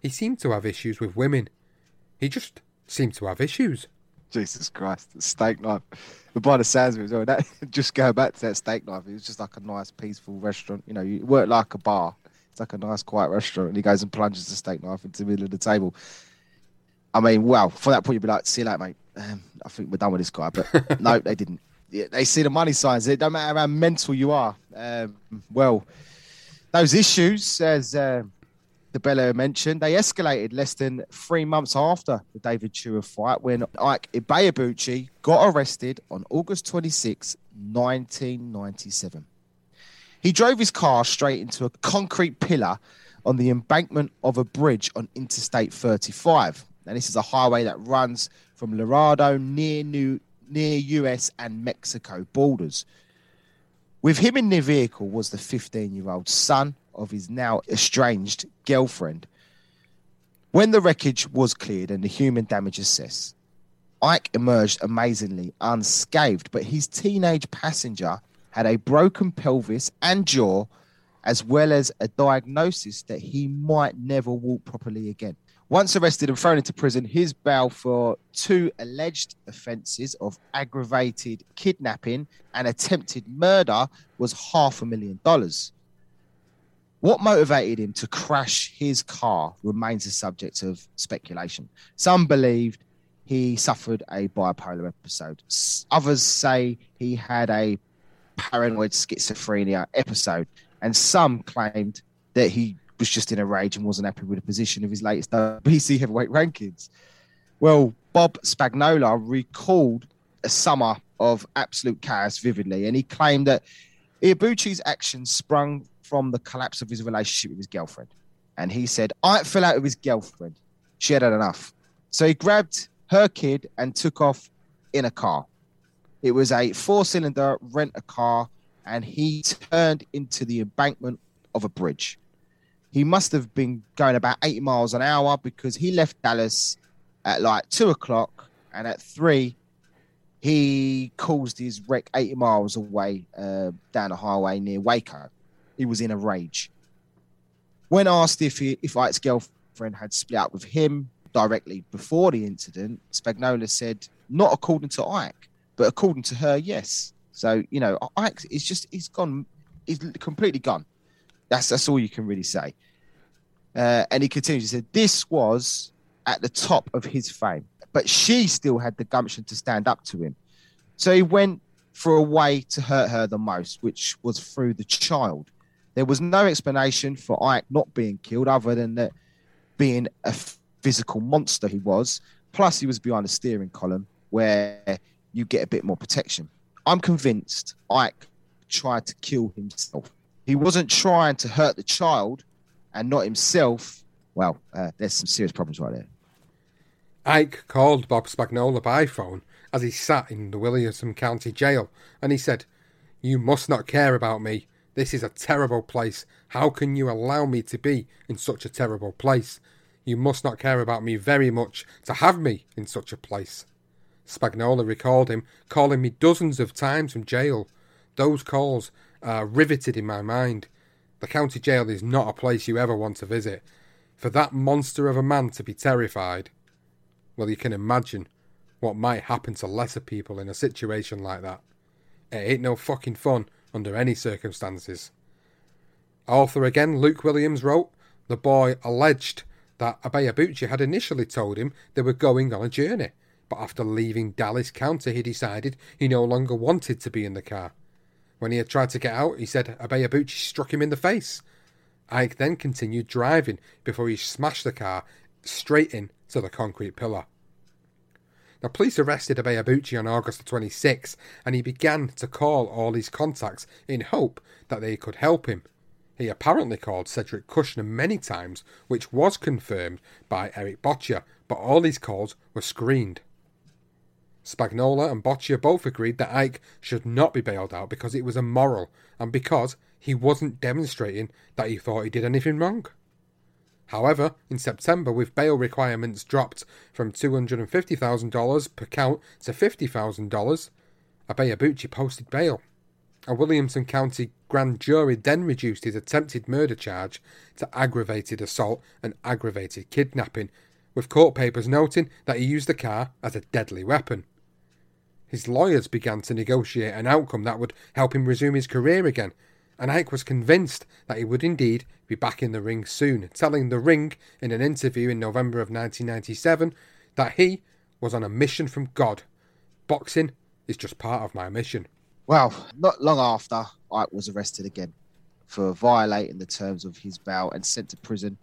Speaker 1: He seemed to have issues with women. He just seemed to have issues.
Speaker 2: Jesus Christ, the steak knife. But by the sounds of it, well, that, just go back to that steak knife. It was just like a nice, peaceful restaurant. You know, you work like a bar. It's like a nice, quiet restaurant, and he goes and plunges the steak knife into the middle of the table. I mean, well, for that point, you'd be like, see you later, mate. Um, I think we're done with this guy. But no, they didn't. Yeah, they see the money signs. It don't matter how mental you are. Um, well, those issues, as uh, DiBella mentioned, they escalated less than three months after the David Tua fight when Ike Ibeabuchi got arrested on August 26, 1997. He drove his car straight into a concrete pillar on the embankment of a bridge on Interstate 35. And this is a highway that runs from Laredo near New near US and Mexico borders. With him in the vehicle was the 15 year old son of his now estranged girlfriend. When the wreckage was cleared and the human damage assessed, Ike emerged amazingly unscathed, but his teenage passenger had a broken pelvis and jaw, as well as a diagnosis that he might never walk properly again. Once arrested and thrown into prison, his bail for two alleged offences of aggravated kidnapping and attempted murder was half a million dollars. What motivated him to crash his car remains a subject of speculation. Some believed he suffered a bipolar episode. Others say he had a paranoid schizophrenia episode. And some claimed that he was just in a rage and wasn't happy with the position of his latest BC heavyweight rankings. Well, Bob Spagnola recalled a summer of absolute chaos vividly, and he claimed that Ibeabuchi's actions sprung from the collapse of his relationship with his girlfriend. And he said, I fell out with his girlfriend. She had had enough. So he grabbed her kid and took off in a car. It was a four cylinder rent a car, and he turned into the embankment of a bridge he must have been going about 80 miles an hour because he left Dallas at like two o'clock, and at three, he caused his wreck 80 miles away uh, down a highway near Waco. He was in a rage. When asked if he, if Ike's girlfriend had split up with him directly before the incident, Spagnola said, "Not according to Ike, but according to her, yes." So you know, Ike is just he's gone, he's completely gone. That's that's all you can really say. Uh, and he continues. He said, "This was at the top of his fame. but she still had the gumption to stand up to him. So he went for a way to hurt her the most, which was through the child. There was no explanation for Ike not being killed other than that being a physical monster he was. Plus, he was behind the steering column where you get a bit more protection. I'm convinced Ike tried to kill himself. He wasn't trying to hurt the child and not himself. Well, uh, there's some serious problems right there.
Speaker 1: Ike called Bob Spagnola by phone as he sat in the Williamson County Jail, and he said, You must not care about me. This is a terrible place. How can you allow me to be in such a terrible place? You must not care about me very much to have me in such a place. Spagnola recalled him calling me dozens of times from jail. Those calls are riveted in my mind. The county jail is not a place you ever want to visit. For that monster of a man to be terrified, well, you can imagine what might happen to lesser people in a situation like that. It ain't no fucking fun under any circumstances. Author again, Luke Williams, wrote the boy alleged that Ibeabuchi had initially told him they were going on a journey, but after leaving Dallas County, he decided he no longer wanted to be in the car. When he had tried to get out, he said Ibeabuchi struck him in the face. Ike then continued driving before he smashed the car straight into the concrete pillar. Now, police arrested Ibeabuchi on August 26, and he began to call all his contacts in hope that they could help him. He apparently called Cedric Kushner many times, which was confirmed by Eric Bottjer, but all his calls were screened. Spagnola and Bottjer both agreed that Ike should not be bailed out because it was immoral and because he wasn't demonstrating that he thought he did anything wrong. However, in September, with bail requirements dropped from $250,000 per count to $50,000, Ibeabuchi posted bail. A Williamson County grand jury then reduced his attempted murder charge to aggravated assault and aggravated kidnapping, with court papers noting that he used the car as a deadly weapon. His lawyers began to negotiate an outcome that would help him resume his career again, and Ike was convinced that he would indeed be back in the ring soon, telling The Ring in an interview in November of 1997 that he was on a mission from God. Boxing is just part of my mission.
Speaker 2: Well, not long after, Ike was arrested again for violating the terms of his bail and sent to prison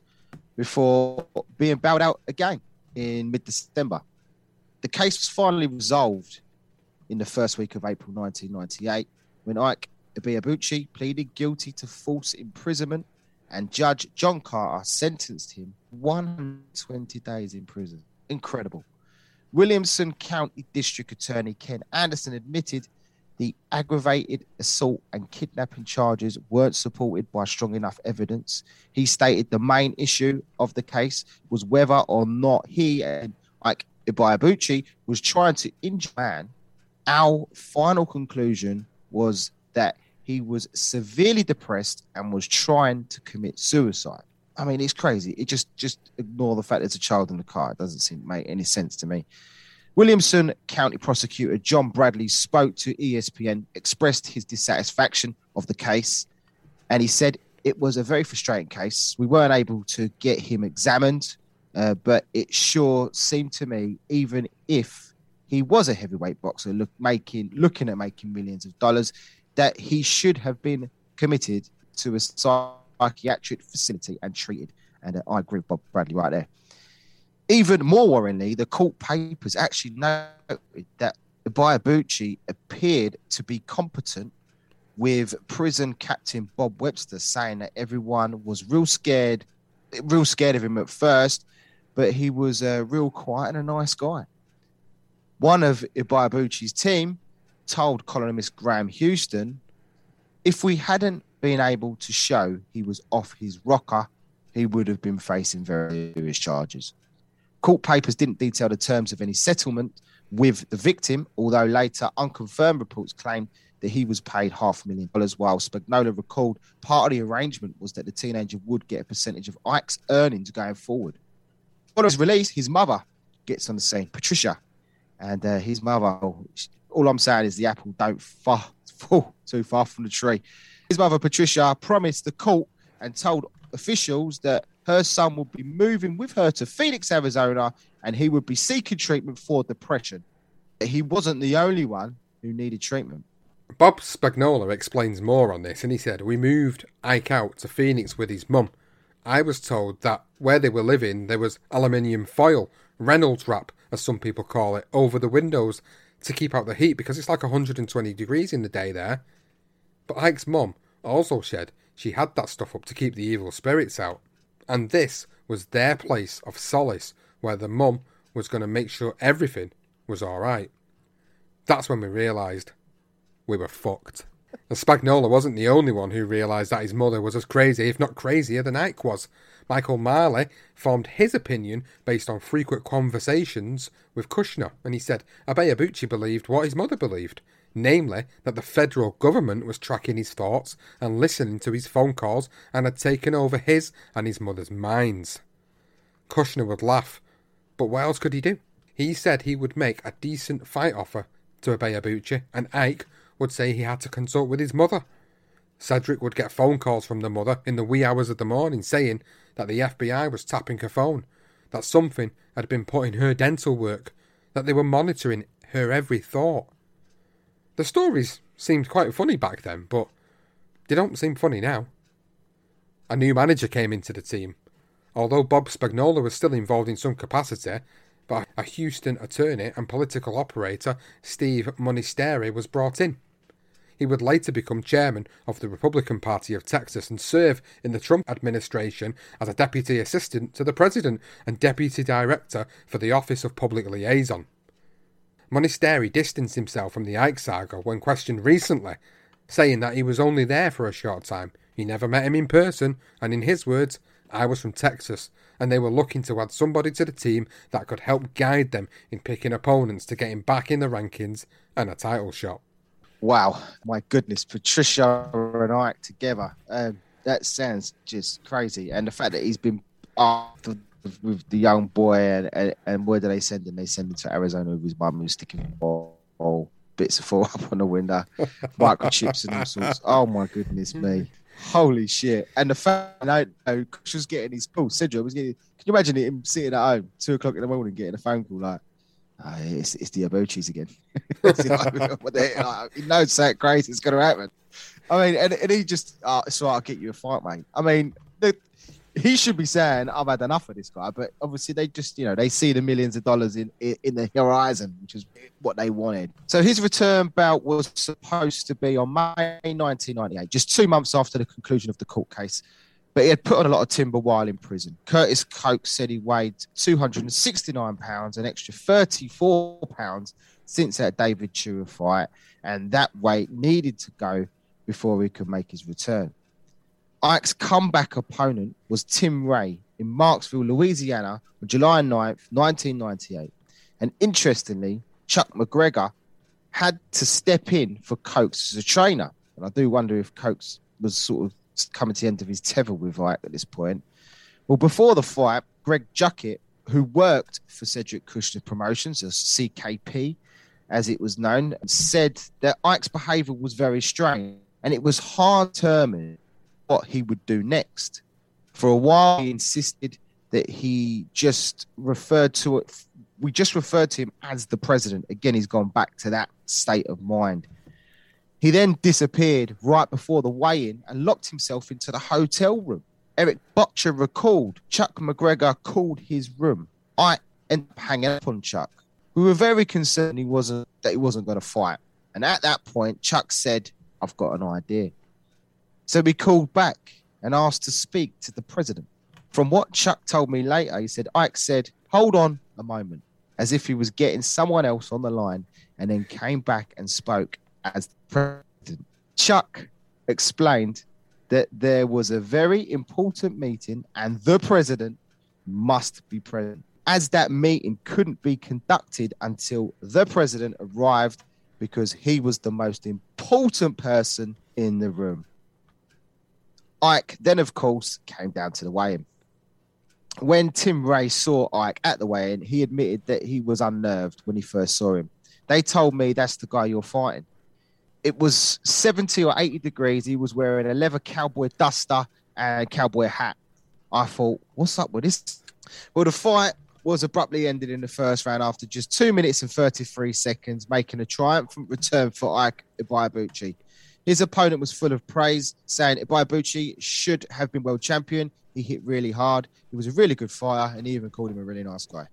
Speaker 2: before being bailed out again in mid December. The case was finally resolved in the first week of April 1998 when Ike Ibeabuchi pleaded guilty to false imprisonment, and Judge John Carter sentenced him 120 days in prison. Incredible. Williamson County District Attorney Ken Anderson admitted the aggravated assault and kidnapping charges weren't supported by strong enough evidence. He stated the main issue of the case was whether or not he and Ike Ibeabuchi was trying to injure man. Our final conclusion was that he was severely depressed and was trying to commit suicide. I mean, it's crazy. It just just ignore the fact there's a child in the car. It doesn't seem to make any sense to me. Williamson County Prosecutor John Bradley spoke to ESPN, expressed his dissatisfaction of the case, and he said it was a very frustrating case. We weren't able to get him examined, uh, but it sure seemed to me, even if he was a heavyweight boxer, look, making looking at making millions of dollars, that he should have been committed to a psychiatric facility and treated. And uh, I agree with Bob Bradley right there. Even more worryingly, the court papers actually noted that Ibeabuchi appeared to be competent with prison captain Bob Webster saying that everyone was real scared, real scared of him at first, but he was a uh, real quiet and a nice guy. One of Ibeabuchi's team told columnist Graham Houston if we hadn't been able to show he was off his rocker, he would have been facing very serious charges. Court papers didn't detail the terms of any settlement with the victim, although later unconfirmed reports claimed that he was paid half a million dollars, while Spagnola recalled part of the arrangement was that the teenager would get a percentage of Ike's earnings going forward. Following his release, his mother gets on the scene, Patricia, and uh, his mother, all I'm saying is the apple don't fall, fall too far from the tree. His mother, Patricia, promised the court and told officials that her son would be moving with her to Phoenix, Arizona, and he would be seeking treatment for depression. He wasn't the only one who needed treatment.
Speaker 1: Bob Spagnola explains more on this, and he said, We moved Ike out to Phoenix with his mum. I was told that where they were living, there was aluminium foil, Reynolds wrap, as some people call it, over the windows to keep out the heat because it's like 120 degrees in the day there. But Ike's mum also said she had that stuff up to keep the evil spirits out. And this was their place of solace where the mum was going to make sure everything was alright. That's when we realised we were fucked. And Spagnola wasn't the only one who realised that his mother was as crazy, if not crazier, than Ike was. Michael Marley formed his opinion based on frequent conversations with Kushner, and he said Ibeabuchi believed what his mother believed, namely that the federal government was tracking his thoughts and listening to his phone calls and had taken over his and his mother's minds. Kushner would laugh, but what else could he do? He said he would make a decent fight offer to Ibeabuchi, and Ike would say he had to consult with his mother. Cedric would get phone calls from the mother in the wee hours of the morning saying that the FBI was tapping her phone, that something had been put in her dental work, that they were monitoring her every thought. The stories seemed quite funny back then, but they don't seem funny now. A new manager came into the team. Although Bob Spagnola was still involved in some capacity, but a Houston attorney and political operator, Steve Munisteri, was brought in. He would later become chairman of the Republican Party of Texas and serve in the Trump administration as a deputy assistant to the president and deputy director for the Office of Public Liaison. Munisteri distanced himself from the Ike saga when questioned recently, saying that he was only there for a short time. He never met him in person, and in his words, I was from Texas, and they were looking to add somebody to the team that could help guide them in picking opponents to getting back in the rankings and a title shot.
Speaker 2: Wow, my goodness, Patricia and Ike together. Um, that sounds just crazy. And the fact that he's been after with the young boy, and, and, and where do they send him? They send him to Arizona with his mum who's sticking all, all bits of fall up on the window, microchips and all sorts. Oh my goodness me. Holy shit! And the fact I know Kush was getting his call. Cedric was getting. Can you imagine him sitting at home, two o'clock in the morning, getting a phone call like, oh, "It's it's the Abuchis again." he knows that crazy is going to happen. I mean, and, and he just, uh, oh, so I'll get you a fight, mate. I mean, the, he should be saying, "I've had enough of this guy," but obviously they just, you know, they see the millions of dollars in in, in the horizon, which is what they wanted. So his return bout was supposed to be on May 1998, just two months after the conclusion of the court case. But he had put on a lot of timber while in prison. Curtis Cokes said he weighed 269 pounds, an extra 34 pounds since that David Tua fight, and that weight needed to go before he could make his return. Ike's comeback opponent was Tim Ray in Marksville, Louisiana on July 9th, 1998. And interestingly, Chuck McGregor had to step in for Cokes as a trainer. And I do wonder if Cokes was sort of coming to the end of his tether with Ike at this point. Well, before the fight, Greg Juckett, who worked for Cedric Kushner Promotions, as CKP, as it was known, said that Ike's behavior was very strange and it was hard to determine what he would do next. For a while, he insisted that he just referred to it, we just referred to him as the president. Again, he's gone back to that state of mind. He then disappeared right before the weigh in and locked himself into the hotel room. Eric Bottjer recalled Chuck McGregor called his room. I ended up hanging up on Chuck. We were very concerned he wasn't that he wasn't going to fight. And at that point, Chuck said, I've got an idea. So we called back and asked to speak to the president. From what Chuck told me later, he said, Ike said, Hold on a moment, as if he was getting someone else on the line, and then came back and spoke as. Chuck explained that there was a very important meeting and the president must be present. As that meeting couldn't be conducted until the president arrived because he was the most important person in the room. Ike then, of course, came down to the weigh-in. When Tim Ray saw Ike at the weigh-in, he admitted that he was unnerved when he first saw him. They told me that's the guy you're fighting. It was 70 or 80 degrees. He was wearing a leather cowboy duster and cowboy hat. I thought, what's up with this? Well, the fight was abruptly ended in the first round after just two minutes and 33 seconds, making a triumphant return for Ike Ibeabuchi. His opponent was full of praise, saying Ibeabuchi should have been world champion. He hit really hard. He was a really good fighter, and he even called him a really nice guy.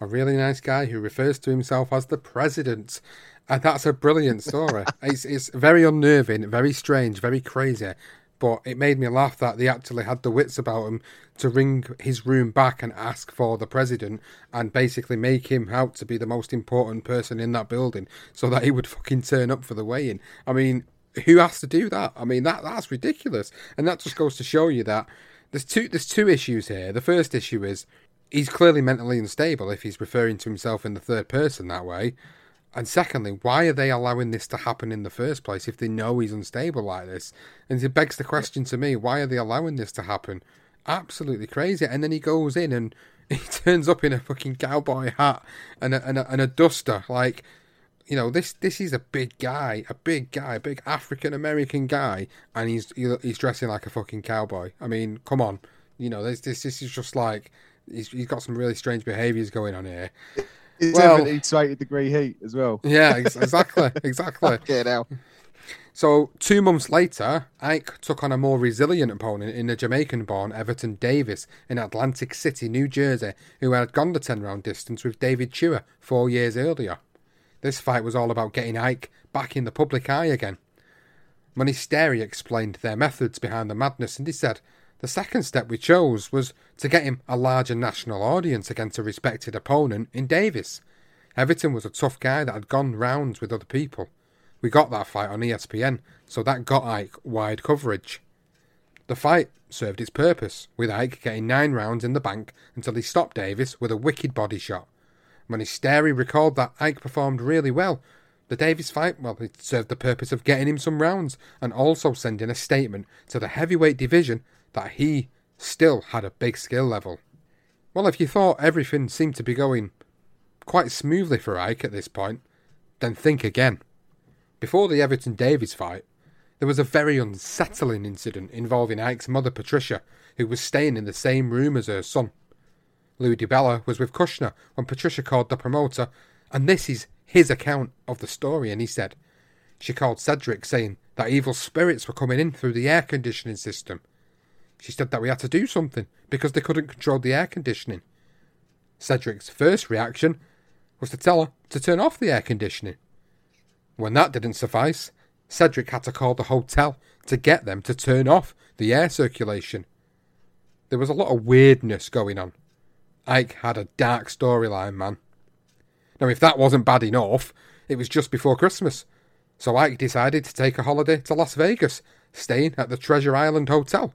Speaker 1: A really nice guy who refers to himself as the president. And that's a brilliant story. it's, it's very unnerving, very strange, very crazy. But it made me laugh that they actually had the wits about him to ring his room back and ask for the president and basically make him out to be the most important person in that building so that he would fucking turn up for the weigh-in. I mean, who has to do that? I mean, that that's ridiculous. And that just goes to show you that there's two there's two issues here. The first issue is he's clearly mentally unstable if he's referring to himself in the third person that way. And secondly, why are they allowing this to happen in the first place if they know he's unstable like this? And it begs the question to me, why are they allowing this to happen? Absolutely crazy. And then he goes in and he turns up in a fucking cowboy hat and a, and a, and a duster. Like, you know, this this is a big guy, a big guy, a big African American guy, and he's he's dressing like a fucking cowboy. I mean, come on, you know, this this this is just like he's, he's got some really strange behaviours going on here.
Speaker 2: It's well, 70 to 80 degree heat as well.
Speaker 1: Yeah, exactly, exactly.
Speaker 2: yeah, now.
Speaker 1: So, two months later, Ike took on a more resilient opponent in the Jamaican born Everton Davis in Atlantic City, New Jersey, who had gone the 10 round distance with David Tua four years earlier. This fight was all about getting Ike back in the public eye again. Munisteri explained their methods behind the madness and he said, the second step we chose was to get him a larger national audience against a respected opponent in Davis. Everton was a tough guy that had gone rounds with other people. We got that fight on ESPN, so that got Ike wide coverage. The fight served its purpose, with Ike getting nine rounds in the bank until he stopped Davis with a wicked body shot. Munisteri recalled that Ike performed really well. The Davis fight, well, it served the purpose of getting him some rounds and also sending a statement to the heavyweight division that he still had a big skill level. Well, if you thought everything seemed to be going quite smoothly for Ike at this point, then think again. Before the Everton Davis fight, there was a very unsettling incident involving Ike's mother Patricia, who was staying in the same room as her son. Lou DiBella was with Kushner when Patricia called the promoter, and this is his account of the story, and he said, She called Cedric saying that evil spirits were coming in through the air conditioning system she said that we had to do something because they couldn't control the air conditioning. Cedric's first reaction was to tell her to turn off the air conditioning. When that didn't suffice, Cedric had to call the hotel to get them to turn off the air circulation. There was a lot of weirdness going on. Ike had a dark storyline, man. Now, if that wasn't bad enough, it was just before Christmas, so Ike decided to take a holiday to Las Vegas, staying at the Treasure Island Hotel.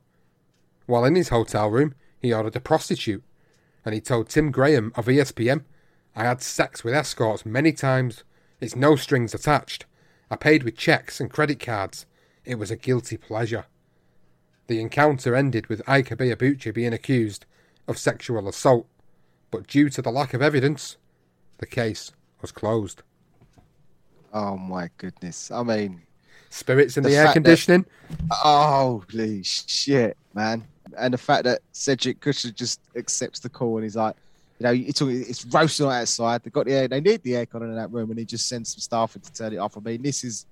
Speaker 1: While in his hotel room, he ordered a prostitute, and he told Tim Graham of ESPN, I had sex with escorts many times. It's no strings attached. I paid with checks and credit cards. It was a guilty pleasure. The encounter ended with Ike Ibeabuchi being accused of sexual assault, but due to the lack of evidence, the case was closed.
Speaker 2: Oh my goodness. I mean,
Speaker 1: spirits in the, the air conditioning.
Speaker 2: That, holy shit, man and the fact that Cedric Kushner just accepts the call and he's like, you know, it's, it's roasting outside. They got the air, they need the aircon in that room, and he just sends some staff in to turn it off. I mean, this is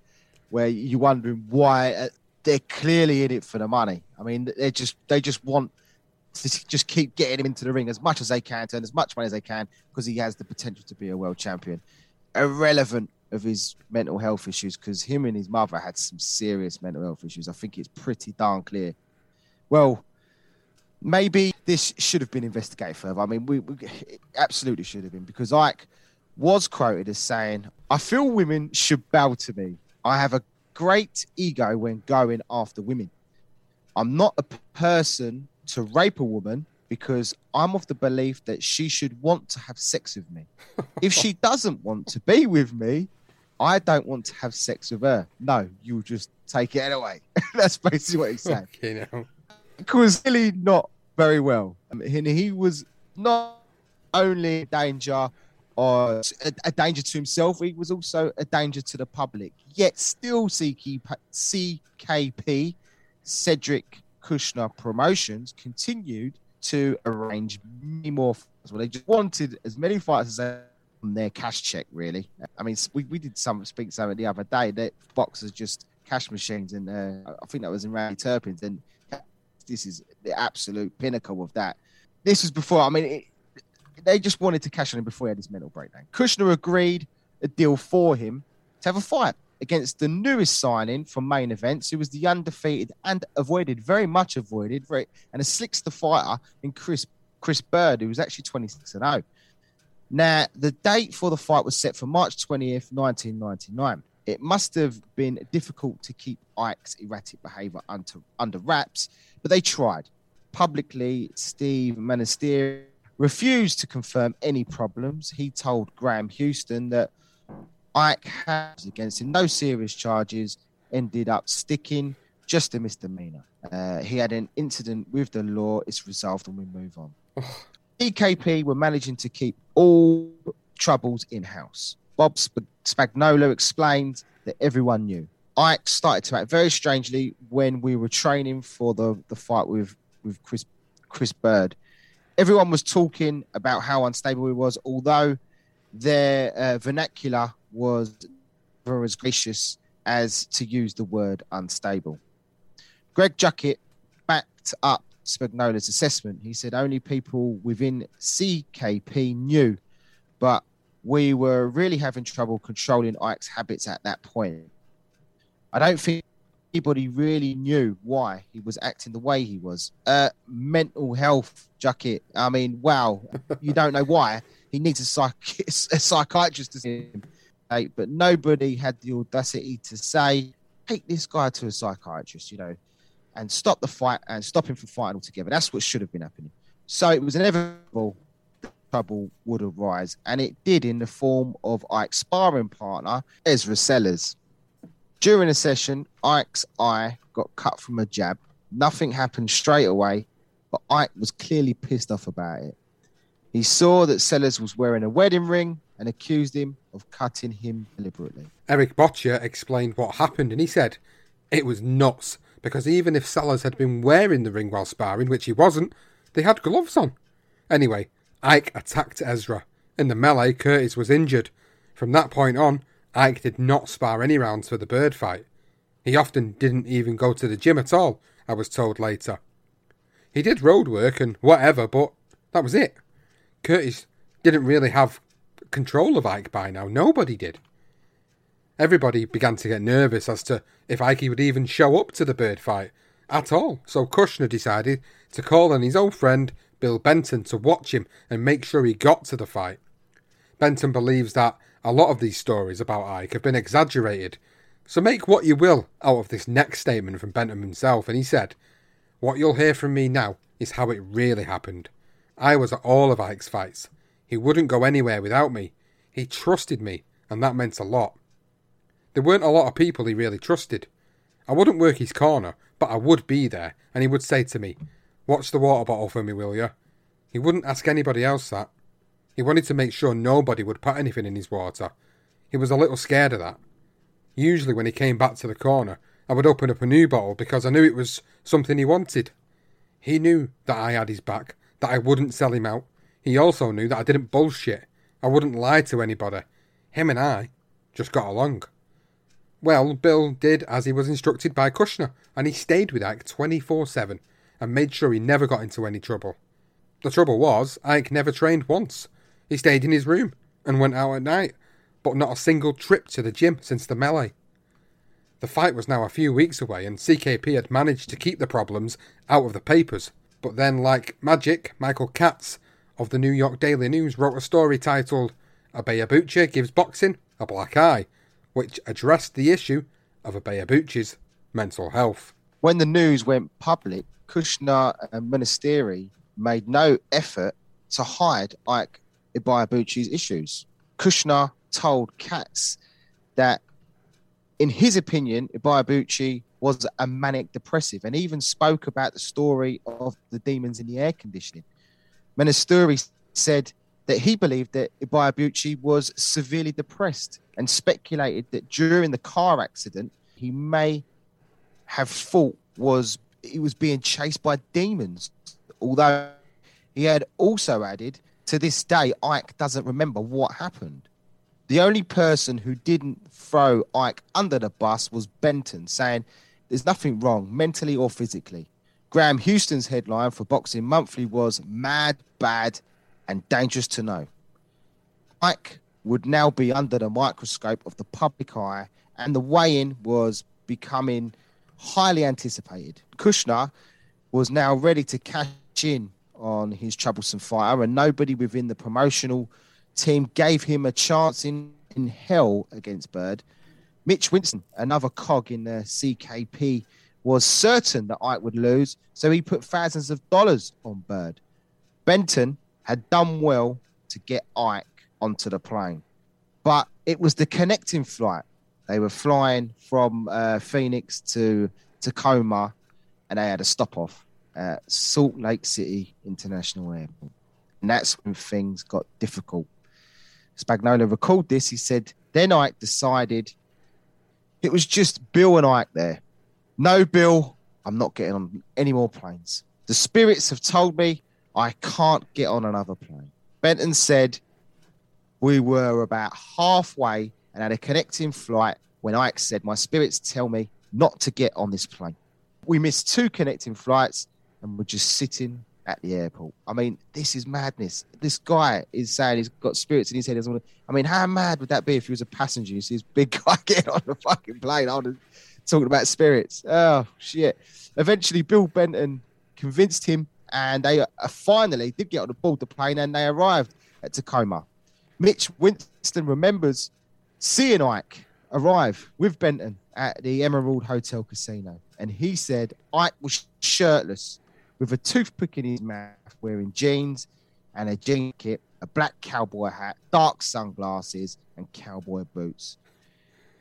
Speaker 2: where you're wondering why uh, they're clearly in it for the money. I mean, they just they just want to just keep getting him into the ring as much as they can, to earn as much money as they can, because he has the potential to be a world champion. Irrelevant of his mental health issues, because him and his mother had some serious mental health issues. I think it's pretty darn clear. Well, maybe this should have been investigated further. I mean, we, we absolutely should have been because Ike was quoted as saying, I feel women should bow to me. I have a great ego when going after women. I'm not a person to rape a woman because I'm of the belief that she should want to have sex with me. if she doesn't want to be with me, I don't want to have sex with her. No, you'll just take it anyway. That's basically what he's saying.
Speaker 1: Okay, now.
Speaker 2: Clearly not very well. I mean, he was not only a danger or a, a, danger to himself, he was also a danger to the public. Yet still CK, CKP, Cedric Kushner Promotions continued to arrange many more fights. Well, they just wanted as many fights as they on their cash check, really. I mean, we, we did some speak something the other day that boxers just cash machines, and uh, I think that was in Randy Turpin's. And this is the absolute pinnacle of that. This was before, I mean, it, they just wanted to cash on him before he had his mental breakdown. Kushner agreed a deal for him to have a fight against the newest signing from main events, who was the undefeated and avoided, very much avoided, very, and a sixth fighter in Chris Chris Byrd, who was actually 26 and 0. Now, the date for the fight was set for March 20th, 1999. It must have been difficult to keep Ike's erratic behavior under, under wraps, but they tried. Publicly, Steve Munisteri refused to confirm any problems. He told Graham Houston that Ike had against him no serious charges, ended up sticking, just a misdemeanor. Uh, he had an incident with the law, it's resolved, and we move on. CKP were managing to keep all troubles in house. Bob Spagnola explained that everyone knew. Ike started to act very strangely when we were training for the, the fight with, with Chris Chris Byrd. Everyone was talking about how unstable he was, although their uh, vernacular was never as gracious as to use the word unstable. Greg Juckett backed up Spagnola's assessment. He said only people within CKP knew, but we were really having trouble controlling Ike's habits at that point. I don't think anybody really knew why he was acting the way he was. Uh, mental health, Juckett. I mean, wow, you don't know why. He needs a, psych- a psychiatrist to see him. But nobody had the audacity to say, take this guy to a psychiatrist, you know and stop the fight and stop him from fighting altogether. That's what should have been happening. So it was inevitable trouble would arise, and it did in the form of Ike's sparring partner, Ezra Sellers. During a session, Ike's eye got cut from a jab. Nothing happened straight away, but Ike was clearly pissed off about it. He saw that Sellers was wearing a wedding ring and accused him of cutting him deliberately.
Speaker 1: Eric Bottjer explained what happened, and he said, It was nuts because even if Sellers had been wearing the ring while sparring, which he wasn't, they had gloves on. Anyway, Ike attacked Ezra. In the melee, Curtis was injured. From that point on, Ike did not spar any rounds for the Byrd fight. He often didn't even go to the gym at all, I was told later. He did road work and whatever, but that was it. Curtis didn't really have control of Ike by now. Nobody did. Everybody began to get nervous as to if Ike would even show up to the Byrd fight at all, so Kushner decided to call on his old friend Bill Benton to watch him and make sure he got to the fight. Benton believes that a lot of these stories about Ike have been exaggerated, so make what you will out of this next statement from Benton himself, and he said, What you'll hear from me now is how it really happened. I was at all of Ike's fights. He wouldn't go anywhere without me. He trusted me, and that meant a lot. There weren't a lot of people he really trusted. I wouldn't work his corner, but I would be there, and he would say to me, Watch the water bottle for me, will you? He wouldn't ask anybody else that. He wanted to make sure nobody would put anything in his water. He was a little scared of that. Usually, when he came back to the corner, I would open up a new bottle because I knew it was something he wanted. He knew that I had his back, that I wouldn't sell him out. He also knew that I didn't bullshit. I wouldn't lie to anybody. Him and I just got along. Well, Bill did as he was instructed by Kushner, and he stayed with Ike 24 7 and made sure he never got into any trouble. The trouble was, Ike never trained once. He stayed in his room and went out at night, but not a single trip to the gym since the melee. The fight was now a few weeks away, and CKP had managed to keep the problems out of the papers. But then, like magic, Michael Katz of the New York Daily News wrote a story titled Ibeabuchi Gives Boxing a Black Eye, which addressed the issue of Ibeabuchi's mental health.
Speaker 2: When the news went public, Kushner and Munisteri made no effort to hide Ike Ibeabuchi's issues. Kushner told Katz that, in his opinion, Ibeabuchi was a manic depressive and even spoke about the story of the demons in the air conditioning. Munisteri said that he believed that Ibeabuchi was severely depressed and speculated that during the car accident he may have thought was he was being chased by demons, although He had also added, to this day, Ike doesn't remember what happened. The only person who didn't throw Ike under the bus was Benton, saying there's nothing wrong, mentally or physically. Graham Houston's headline for Boxing Monthly was Mad, Bad, and Dangerous to Know. Ike would now be under the microscope of the public eye, and the weigh in was becoming highly anticipated. Kushner was now ready to cash in on his troublesome fighter, and nobody within the promotional team gave him a chance in, in hell against Byrd. Mitch Winston, another cog in the CKP, was certain that Ike would lose, so he put thousands of dollars on Byrd. Benton had done well to get Ike onto the plane, but it was the connecting flight. They were flying from uh, Phoenix to Tacoma, and they had a stop off at Salt Lake City International Airport. And that's when things got difficult. Spagnola recalled this. He said, Then Ike decided it was just Bill and Ike there. No, Bill, I'm not getting on any more planes. The spirits have told me I can't get on another plane. Benton said we were about halfway and had a connecting flight when Ike said, My spirits tell me not to get on this plane. We missed two connecting flights and we're just sitting at the airport. I mean, this is madness. This guy is saying he's got spirits in his head. I mean, how mad would that be if he was a passenger? You see this big guy getting on the fucking plane. Would talking about spirits. Oh shit! Eventually, Bill Benton convinced him, and they uh, finally did get on the board the plane, and they arrived at Tacoma. Mitch Winston remembers seeing Ike arrive with Benton at the Emerald Hotel Casino, and he said Ike was shirtless with a toothpick in his mouth, wearing jeans and a jean kit, a black cowboy hat, dark sunglasses, and cowboy boots.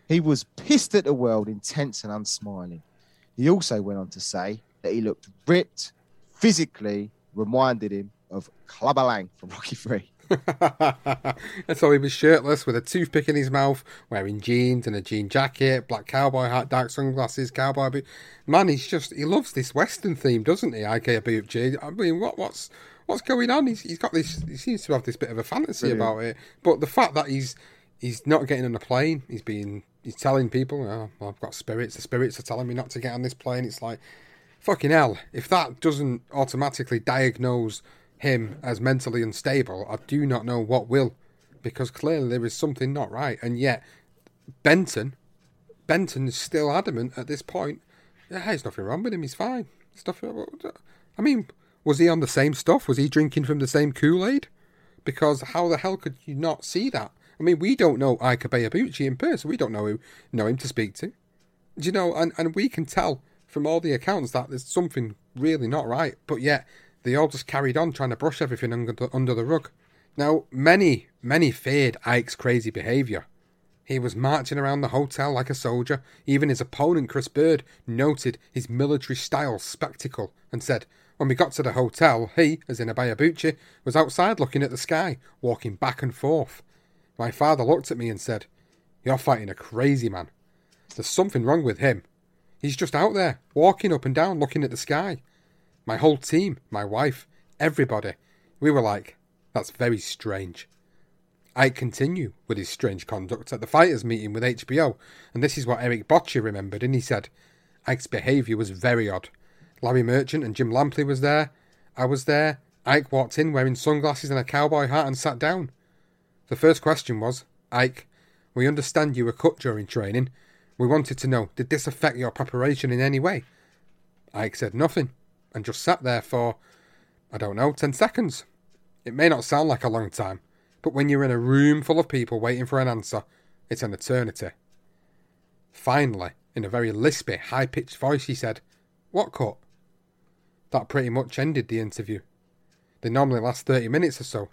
Speaker 2: He was pissed at the world, intense and unsmiling. He also went on to say that he looked ripped, physically reminded him of Clubber Lang from Rocky Three.
Speaker 1: so he was shirtless with a toothpick in his mouth, wearing jeans and a jean jacket, black cowboy hat, dark sunglasses, cowboy boot. Man, he's just he loves this western theme, doesn't he? Ibeabuchi. I mean, what what's what's going on? He's he's got this. He seems to have this bit of a fantasy Brilliant. about it. But the fact that he's he's not getting on a plane, he's being he's telling people, oh, I've got spirits. The spirits are telling me not to get on this plane. It's like fucking hell. If that doesn't automatically diagnose him as mentally unstable, I do not know what will, because clearly there is something not right. And yet, Benton, Benton is still adamant at this point. Yeah, there's nothing wrong with him. He's fine. Stuff. I mean, was he on the same stuff? Was he drinking from the same Kool Aid? Because how the hell could you not see that? I mean, we don't know Ike Ibeabuchi in person. We don't know who know him to speak to. Do you know? And and we can tell from all the accounts that there's something really not right. But yet they all just carried on trying to brush everything under the, under the rug. Now, many, many feared Ike's crazy behaviour. He was marching around the hotel like a soldier. Even his opponent, Chris Byrd, noted his military style spectacle and said, When we got to the hotel, he, as in a Ibeabuchi, was outside looking at the sky, walking back and forth. My father looked at me and said, You're fighting a crazy man. There's something wrong with him. He's just out there, walking up and down, looking at the sky. My whole team, my wife, everybody, we were like, that's very strange. I continue with his strange conduct at the fighters' meeting with HBO, and this is what Eric Bottjer remembered, and he said, Ike's behaviour was very odd. Larry Merchant and Jim Lampley was there. I was there. Ike walked in wearing sunglasses and a cowboy hat and sat down. The first question was, Ike, we understand you were cut during training. We wanted to know, did this affect your preparation in any way? Ike said nothing and just sat there for, I don't know, 10 seconds. It may not sound like a long time, but when you're in a room full of people waiting for an answer, it's an eternity. Finally, in a very lispy, high pitched voice, he said, What cut? That pretty much ended the interview. They normally last 30 minutes or so.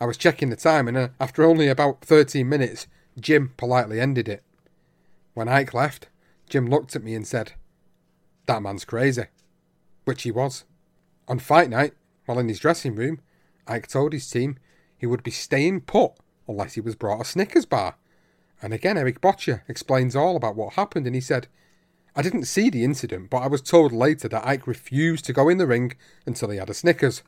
Speaker 1: I was checking the time, and uh, after only about 13 minutes, Jim politely ended it. When Ike left, Jim looked at me and said, That man's crazy which he was. On fight night, while in his dressing room, Ike told his team he would be staying put unless he was brought a Snickers bar. And again, Eric Bottjer explains all about what happened, and he said, I didn't see the incident, but I was told later that Ike refused to go in the ring until he had a Snickers.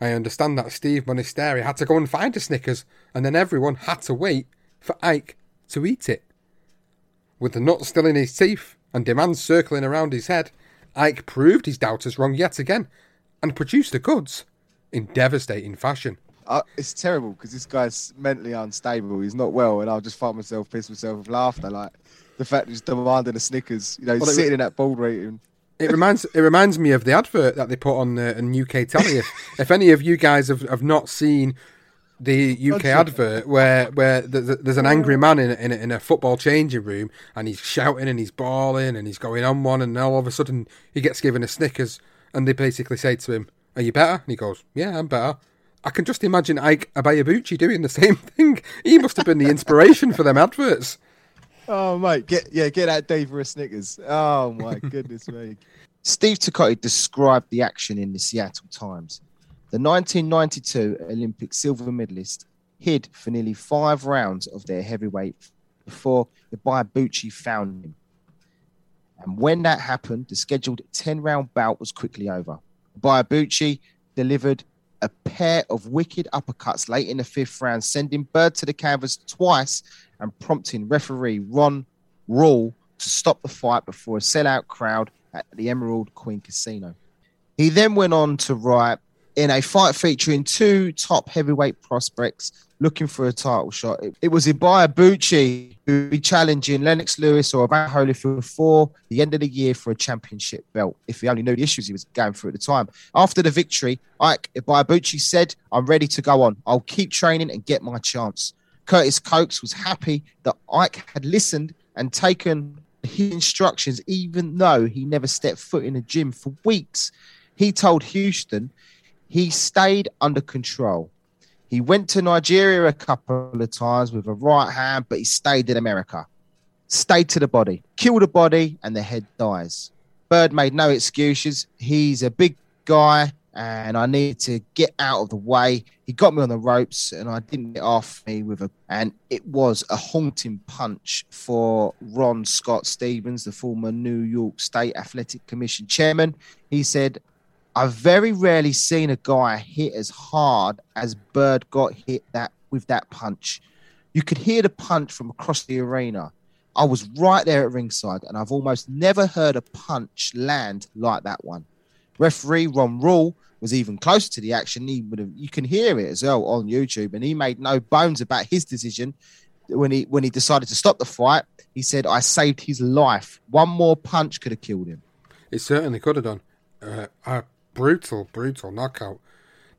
Speaker 1: I understand that Steve Munisteri had to go and find a Snickers, and then everyone had to wait for Ike to eat it. With the nut still in his teeth and demands circling around his head, Ike proved his doubters wrong yet again and produced the goods in devastating fashion.
Speaker 2: Uh, it's terrible because this guy's mentally unstable. He's not well, and I'll just find myself pissed myself with laughter. Like the fact he's demanding a Snickers, you know,
Speaker 1: Well,
Speaker 2: sitting
Speaker 1: was-
Speaker 2: in that board rating.
Speaker 1: It reminds it reminds me of the advert that they put on uh, in UK telly. If, if any of you guys have, have not seen the UK advert where where there's, there's an angry man in a, in, a, in a football changing room and he's shouting and he's bawling and he's going on one and all of a sudden he gets given a Snickers and they basically say to him, "Are you better?" And he goes, "Yeah, I'm better." I can just imagine Ike Ibeabuchi doing the same thing. He must have been the inspiration for them adverts.
Speaker 2: Oh mate, get yeah, get that day for a Snickers. Oh my goodness me. Steve Tucotti described the action in the Seattle Times. The 1992 Olympic silver medalist hid for nearly five rounds of their heavyweight before Ibeabuchi found him. And when that happened, the scheduled 10 round bout was quickly over. Ibeabuchi delivered a pair of wicked uppercuts late in the fifth round, sending Byrd to the canvas twice and prompting referee Ron Rule to stop the fight before a sellout crowd at the Emerald Queen Casino. He then went on to write in a fight featuring two top heavyweight prospects looking for a title shot. It, it was Ibeabuchi who would be challenging Lennox Lewis or Evander Holyfield before the end of the year for a championship belt, if he only knew the issues he was going through at the time. After the victory, Ike Ibeabuchi said, I'm ready to go on. I'll keep training and get my chance. Curtis Cokes was happy that Ike had listened and taken his instructions, even though he never stepped foot in a gym for weeks. He told Houston he stayed under control. He went to Nigeria a couple of times with a right hand, but he stayed in America. Stayed to the body, kill the body, and the head dies. Byrd made no excuses. He's a big guy, and I need to get out of the way. He got me on the ropes, and I didn't get off me with a. And it was a haunting punch for Ron Scott Stevens, the former New York State Athletic Commission chairman. He said, I've very rarely seen a guy hit as hard as Byrd got hit that with that punch. You could hear the punch from across the arena. I was right there at ringside, and I've almost never heard a punch land like that one. Referee Ron Rule was even closer to the action. He would have, you can hear it as well on YouTube, and he made no bones about his decision when he when he decided to stop the fight. He said, "I saved his life. One more punch could have killed him."
Speaker 1: It certainly could have done. Uh, a brutal, brutal knockout.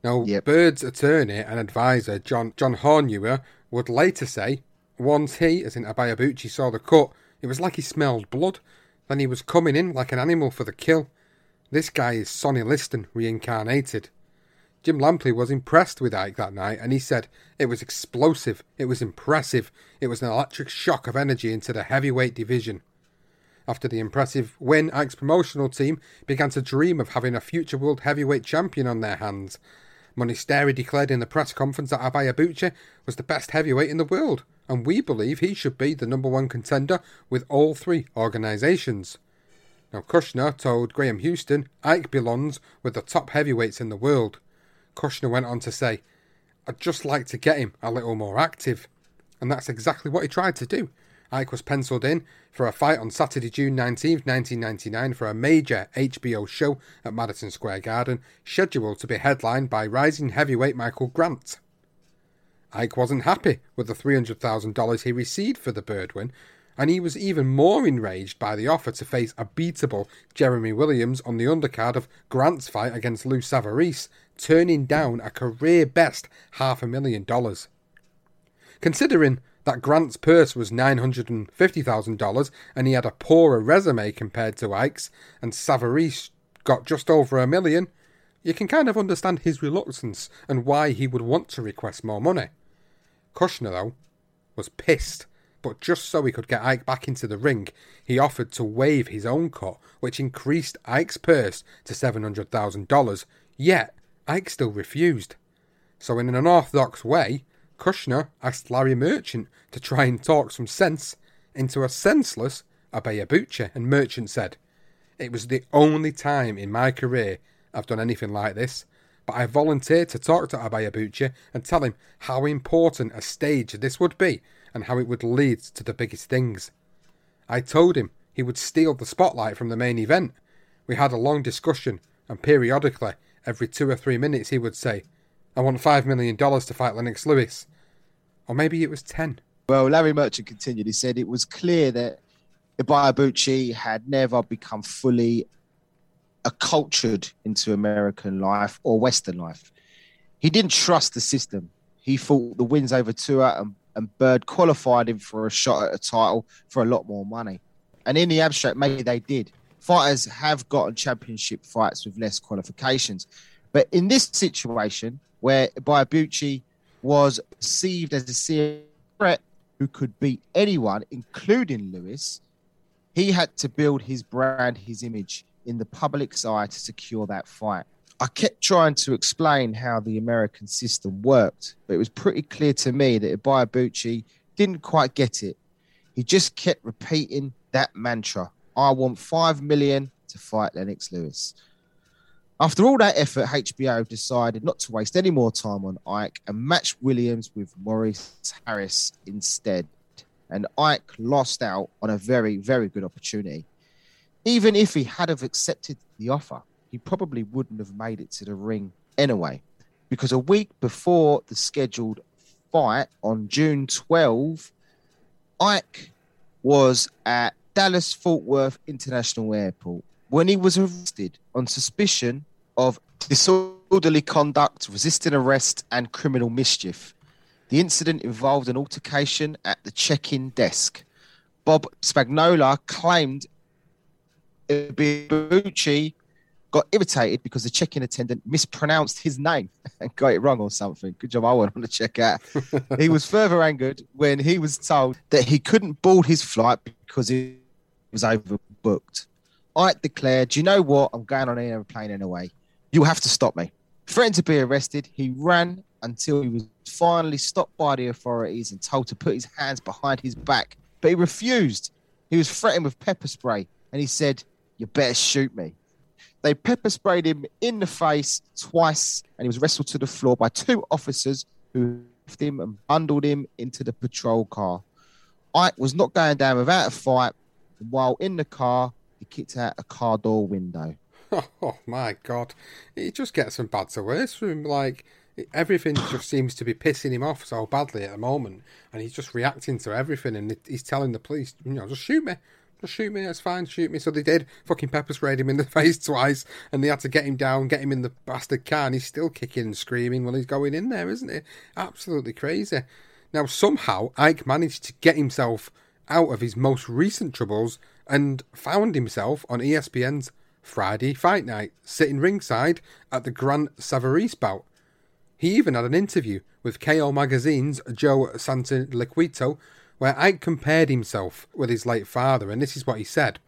Speaker 1: Now,
Speaker 2: Yep.
Speaker 1: Byrd's attorney and advisor, John John Hornewer, would later say, once he, as in Ibeabuchi, saw the cut, it was like he smelled blood. Then he was coming in like an animal for the kill. This guy is Sonny Liston reincarnated. Jim Lampley was impressed with Ike that night, and he said it was explosive, it was impressive, it was an electric shock of energy into the heavyweight division. After the impressive win, Ike's promotional team began to dream of having a future world heavyweight champion on their hands. Munisteri declared in the press conference that Ibeabuchi was the best heavyweight in the world, and we believe he should be the number one contender with all three organisations. Now, Kushner told Graham Houston Ike belongs with the top heavyweights in the world. Kushner went on to say, I'd just like to get him a little more active. And that's exactly what he tried to do. Ike was penciled in for a fight on Saturday, June 19th, 1999, for a major HBO show at Madison Square Garden, scheduled to be headlined by rising heavyweight Michael Grant. Ike wasn't happy with the $300,000 he received for the Byrd win, and he was even more enraged by the offer to face a beatable Jeremy Williams on the undercard of Grant's fight against Lou Savarese, turning down a career best half a million dollars. Considering that Grant's purse was $950,000 and he had a poorer resume compared to Ike's, and Savarese got just over a million, you can kind of understand his reluctance and why he would want to request more money. Kushner, though, was pissed, but just so he could get Ike back into the ring, he offered to waive his own cut, which increased Ike's purse to $700,000, yet Ike still refused. So, in an unorthodox way, Kushner asked Larry Merchant to try and talk some sense into a senseless Ibeabuchi, and Merchant said, It was the only time in my career I've done anything like this. but I volunteered to talk to Ibeabuchi and tell him how important a stage this would be and how it would lead to the biggest things. I told him he would steal the spotlight from the main event. We had a long discussion, and periodically, every two or three minutes, he would say, I want $5 million to fight Lennox Lewis. Or maybe it was 10.
Speaker 2: Well, Larry Merchant continued. He said it was clear that Ibeabuchi had never become fully acculturated into American life or Western life. He didn't trust the system. He thought the wins over Tua and, and Byrd qualified him for a shot at a title for a lot more money. And in the abstract, maybe they did. Fighters have gotten championship fights with less qualifications. But in this situation, where Ibeabuchi was perceived as a serious threat who could beat anyone, including Lewis, he had to build his brand, his image in the public's eye to secure that fight. I kept trying to explain how the American system worked, but it was pretty clear to me that Ibeabuchi didn't quite get it. He just kept repeating that mantra I want five million to fight Lennox Lewis. After all that effort, HBO decided not to waste any more time on Ike and matched Williams with Maurice Harris instead. And Ike lost out on a very, very good opportunity. Even if he had have accepted the offer, he probably wouldn't have made it to the ring anyway. Because a week before the scheduled fight on June 12, Ike was at Dallas Fort Worth International Airport when he was arrested on suspicion of disorderly conduct, resisting arrest, and criminal mischief. The incident involved an altercation at the check in desk. Bob Spagnola claimed Ibuchi got irritated because the check-in attendant mispronounced his name and got it wrong or something. Good job, I went on to check out. he was further angered when he was told that he couldn't board his flight because it was overbooked. I declared, "Do you know what? I'm going on an airplane anyway. You have to stop me." Threatened to be arrested, he ran until he was finally stopped by the authorities and told to put his hands behind his back, but he refused. He was threatened with pepper spray, and he said, "You better shoot me." They pepper sprayed him in the face twice, and he was wrestled to the floor by two officers who left him and bundled him into the patrol car. Ike was not going down without a fight, and while in the car, he kicked out a car door window.
Speaker 1: Oh my god. It just gets from bad to worse for him. Like, everything just seems to be pissing him off so badly at the moment, and he's just reacting to everything, and he's telling the police, you know, just shoot me. Just shoot me, that's fine, shoot me. So they did. Fucking pepper sprayed him in the face twice, and they had to get him down, get him in the bastard car, and he's still kicking and screaming while he's going in there, isn't he? Absolutely crazy. Now, somehow, Ike managed to get himself out of his most recent troubles and found himself on ESPN's Friday Fight Night, sitting ringside at the Grant Savarese bout. He even had an interview with KO Magazine's Joe Santoliquito, where Ike compared himself with his late father, and this is what he said.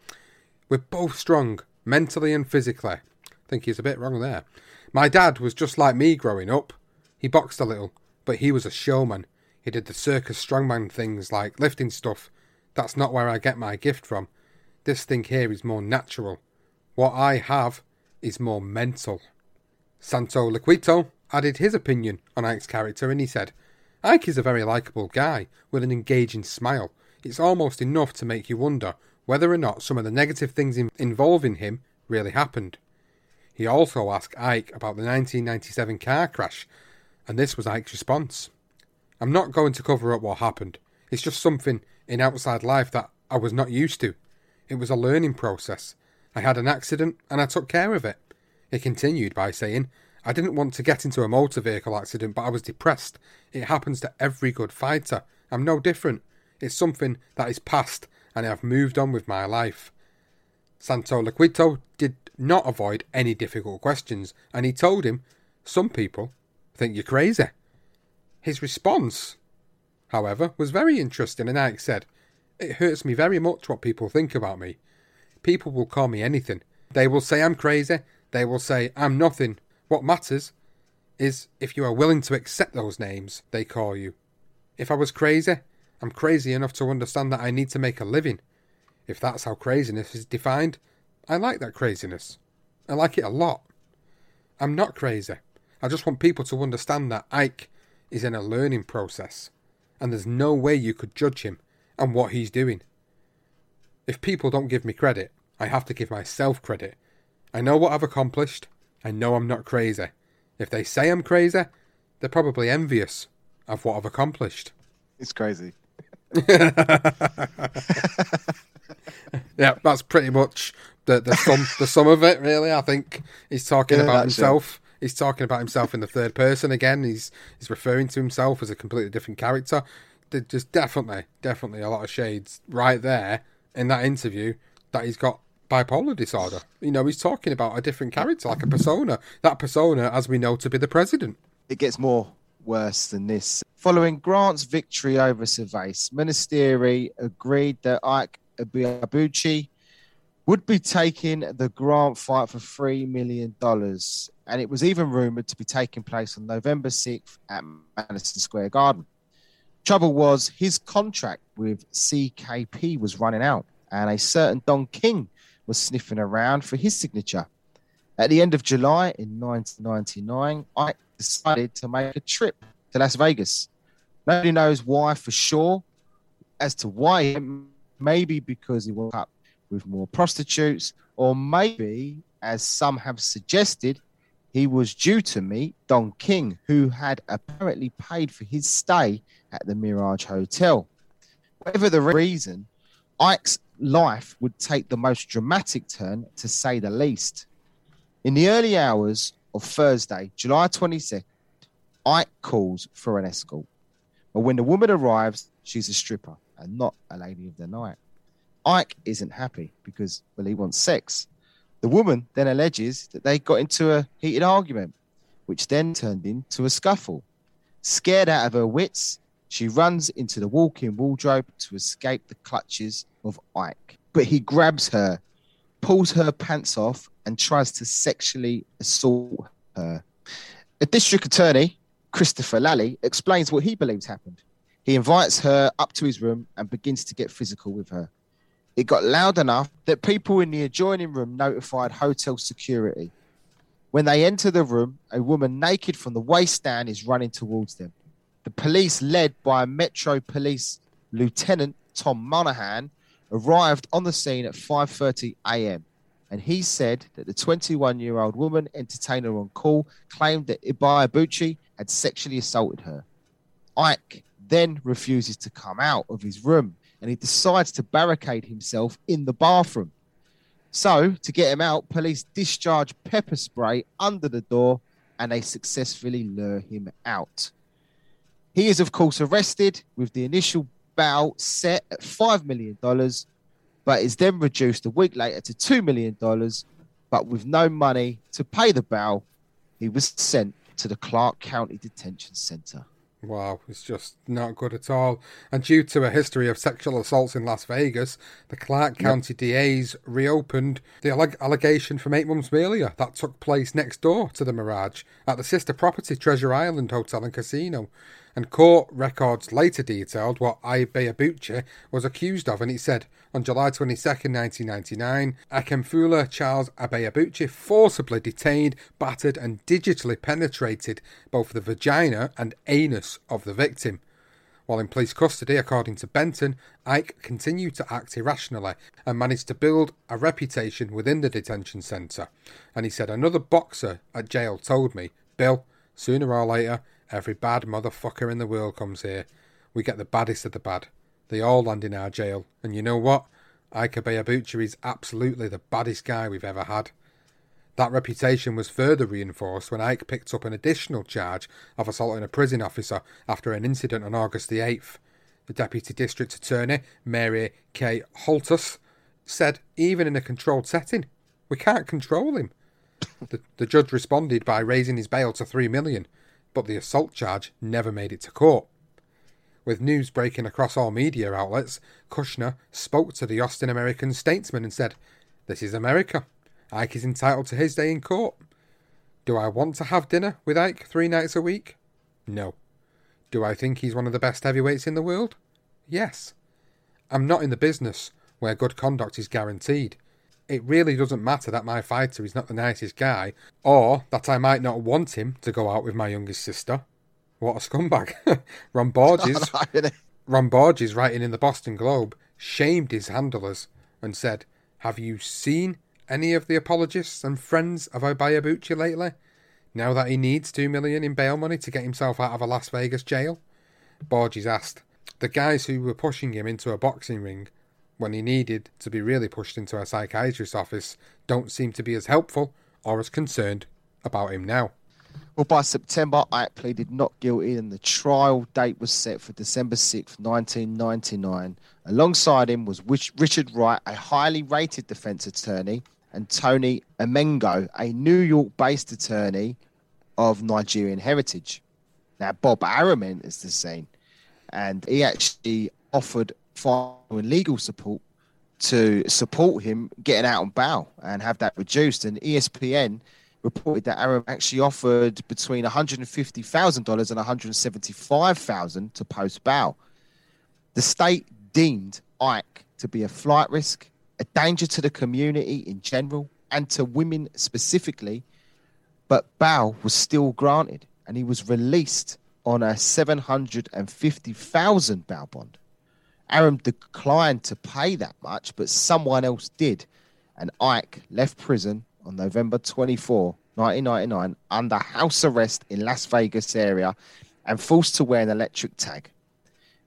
Speaker 1: We're both strong, mentally and physically. I think he's a bit wrong there. My dad was just like me growing up. He boxed a little, but he was a showman. He did the circus strongman things like lifting stuff. That's not where I get my gift from. This thing here is more natural. What I have is more mental. Santoliquito added his opinion on Ike's character and he said, Ike is a very likeable guy with an engaging smile. It's almost enough to make you wonder whether or not some of the negative things in- involving him really happened. He also asked Ike about the 1997 car crash, and this was Ike's response. I'm not going to cover up what happened. It's just something in outside life that I was not used to. It was a learning process. I had an accident and I took care of it. He continued by saying, I didn't want to get into a motor vehicle accident, but I was depressed. It happens to every good fighter. I'm no different. It's something that is past, and I've moved on with my life. Santoliquito did not avoid any difficult questions, and he told him, Some people think you're crazy. His response, however, was very interesting, and Ike said, It hurts me very much what people think about me. People will call me anything. They will say I'm crazy. They will say I'm nothing. What matters is if you are willing to accept those names they call you. If I was crazy, I'm crazy enough to understand that I need to make a living. If that's how craziness is defined, I like that craziness. I like it a lot. I'm not crazy. I just want people to understand that Ike is in a learning process, and there's no way you could judge him and what he's doing. If people don't give me credit, I have to give myself credit. I know what I've accomplished. I know I'm not crazy. If they say I'm crazy, they're probably envious of what I've accomplished.
Speaker 2: It's crazy.
Speaker 1: yeah, that's pretty much the the sum the sum of it. Really, I think he's talking
Speaker 2: Yeah,
Speaker 1: about
Speaker 2: that's it.
Speaker 1: himself. He's talking about himself in the third person again. He's he's referring to himself as a completely different character. There's just definitely, definitely a lot of shades right there in that interview that he's got bipolar disorder. You know, he's talking about a different character, like a persona. That persona, as we know, to be the president.
Speaker 2: it gets more worse than this. Following Grant's victory over Savarese, Munisteri agreed that Ike Abuchi would be taking the Grant fight for $3 million. And it was even rumored to be taking place on November 6th at Madison Square Garden. Trouble was, his contract with CKP was running out, and a certain Don King was sniffing around for his signature. At the end of July in 1999, Ike decided to make a trip to Las Vegas. Nobody knows why for sure. As to why, maybe because he woke up with more prostitutes, or maybe, as some have suggested, he was due to meet Don King, who had apparently paid for his stay at the Mirage Hotel. Whatever the reason, Ike's life would take the most dramatic turn, to say the least. In the early hours of Thursday, July 22nd, Ike calls for an escort. But when the woman arrives, she's a stripper and not a lady of the night. Ike isn't happy because, well, he wants sex. The woman then alleges that they got into a heated argument, which then turned into a scuffle. Scared out of her wits, she runs into the walk in wardrobe to escape the clutches of Ike. But he grabs her, pulls her pants off, and tries to sexually assault her. A district attorney, Christopher Lally, explains what he believes happened. He invites her up to his room and begins to get physical with her. It got loud enough that people in the adjoining room notified hotel security. When they enter the room, a woman naked from the waist down is running towards them. The police, led by Metro Police Lieutenant Tom Monahan, arrived on the scene at 5:30 a.m. and he said that the 21-year-old woman entertainer on call claimed that Ibeabuchi had sexually assaulted her. Ike then refuses to come out of his room and he decides to barricade himself in the bathroom. So, to get him out, police discharge pepper spray under the door and they successfully lure him out. He is, of course, arrested with the initial bail set at $5 million, but is then reduced a week later to $2 million. But with no money to pay the bail, he was sent to the Clark County Detention Center.
Speaker 1: Wow, it's just not good at all. And due to a history of sexual assaults in Las Vegas, the Clark County DA's reopened the alleg- allegation from eight months earlier that took place next door to the Mirage at the sister property Treasure Island Hotel and Casino. And court records later detailed what Ibeabuchi was accused of, and he said on July 22, 1999, Ikemefula Charles Ibeabuchi forcibly detained, battered, and digitally penetrated both the vagina and anus of the victim. While in police custody, according to Benton, Ike continued to act irrationally and managed to build a reputation within the detention centre. And he said, Another boxer at jail told me, Bill, sooner or later, every bad motherfucker in the world comes here. We get the baddest of the bad. They all land in our jail. And you know what? Ike Ibeabuchi is absolutely the baddest guy we've ever had. That reputation was further reinforced when Ike picked up an additional charge of assaulting a prison officer after an incident on August the 8th. The Deputy District Attorney, Mary K. Holthus, said even in a controlled setting, we can't control him. the, the judge responded by raising his bail to three million, but the assault charge never made it to court. With news breaking across all media outlets, Kushner spoke to the Austin American statesman and said, This is America. Ike is entitled to his day in court. Do I want to have dinner with Ike three nights a week? No. Do I think he's one of the best heavyweights in the world? Yes. I'm not in the business where good conduct is guaranteed. It really doesn't matter that my fighter is not the nicest guy, or that I might not want him to go out with my youngest sister. What a scumbag. Ron Borges, Ron Borges, writing in the Boston Globe, shamed his handlers and said, Have you seen any of the apologists and friends of Ibeabuchi lately? Now that he needs two million in bail money to get himself out of a Las Vegas jail? Borges asked. The guys who were pushing him into a boxing ring when he needed to be really pushed into a psychiatrist's office don't seem to be as helpful or as concerned about him now.
Speaker 2: Well, by September, Ike pleaded not guilty, and the trial date was set for December 6th, 1999. Alongside him was Richard Wright, a highly rated defense attorney, and Tony Amengo, a New York based attorney of Nigerian heritage. Now, Bob Arum is the scene, and he actually offered financial and legal support to support him getting out on bail and have that reduced. And ESPN reported that Arum actually offered between $150,000 and $175,000 to post bail. The state deemed Ike to be a flight risk, a danger to the community in general, and to women specifically, but bail was still granted and he was released on a 750,000 bail bond. Arum declined to pay that much, but someone else did, and Ike left prison on November 24, 1999, under house arrest in Las Vegas area and forced to wear an electric tag.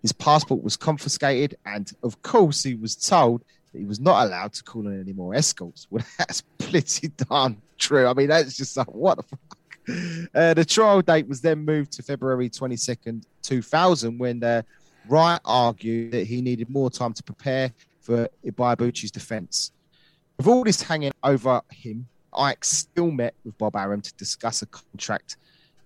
Speaker 2: His passport was confiscated, and of course, he was told that he was not allowed to call in any more escorts. Well, that's pretty darn true. I mean, that's just like, what the fuck? Uh, the trial date was then moved to February 22nd, 2000, when uh, Wright argued that he needed more time to prepare for Ibeabuchi's defense. With all this hanging over him, Ike still met with Bob Arum to discuss a contract.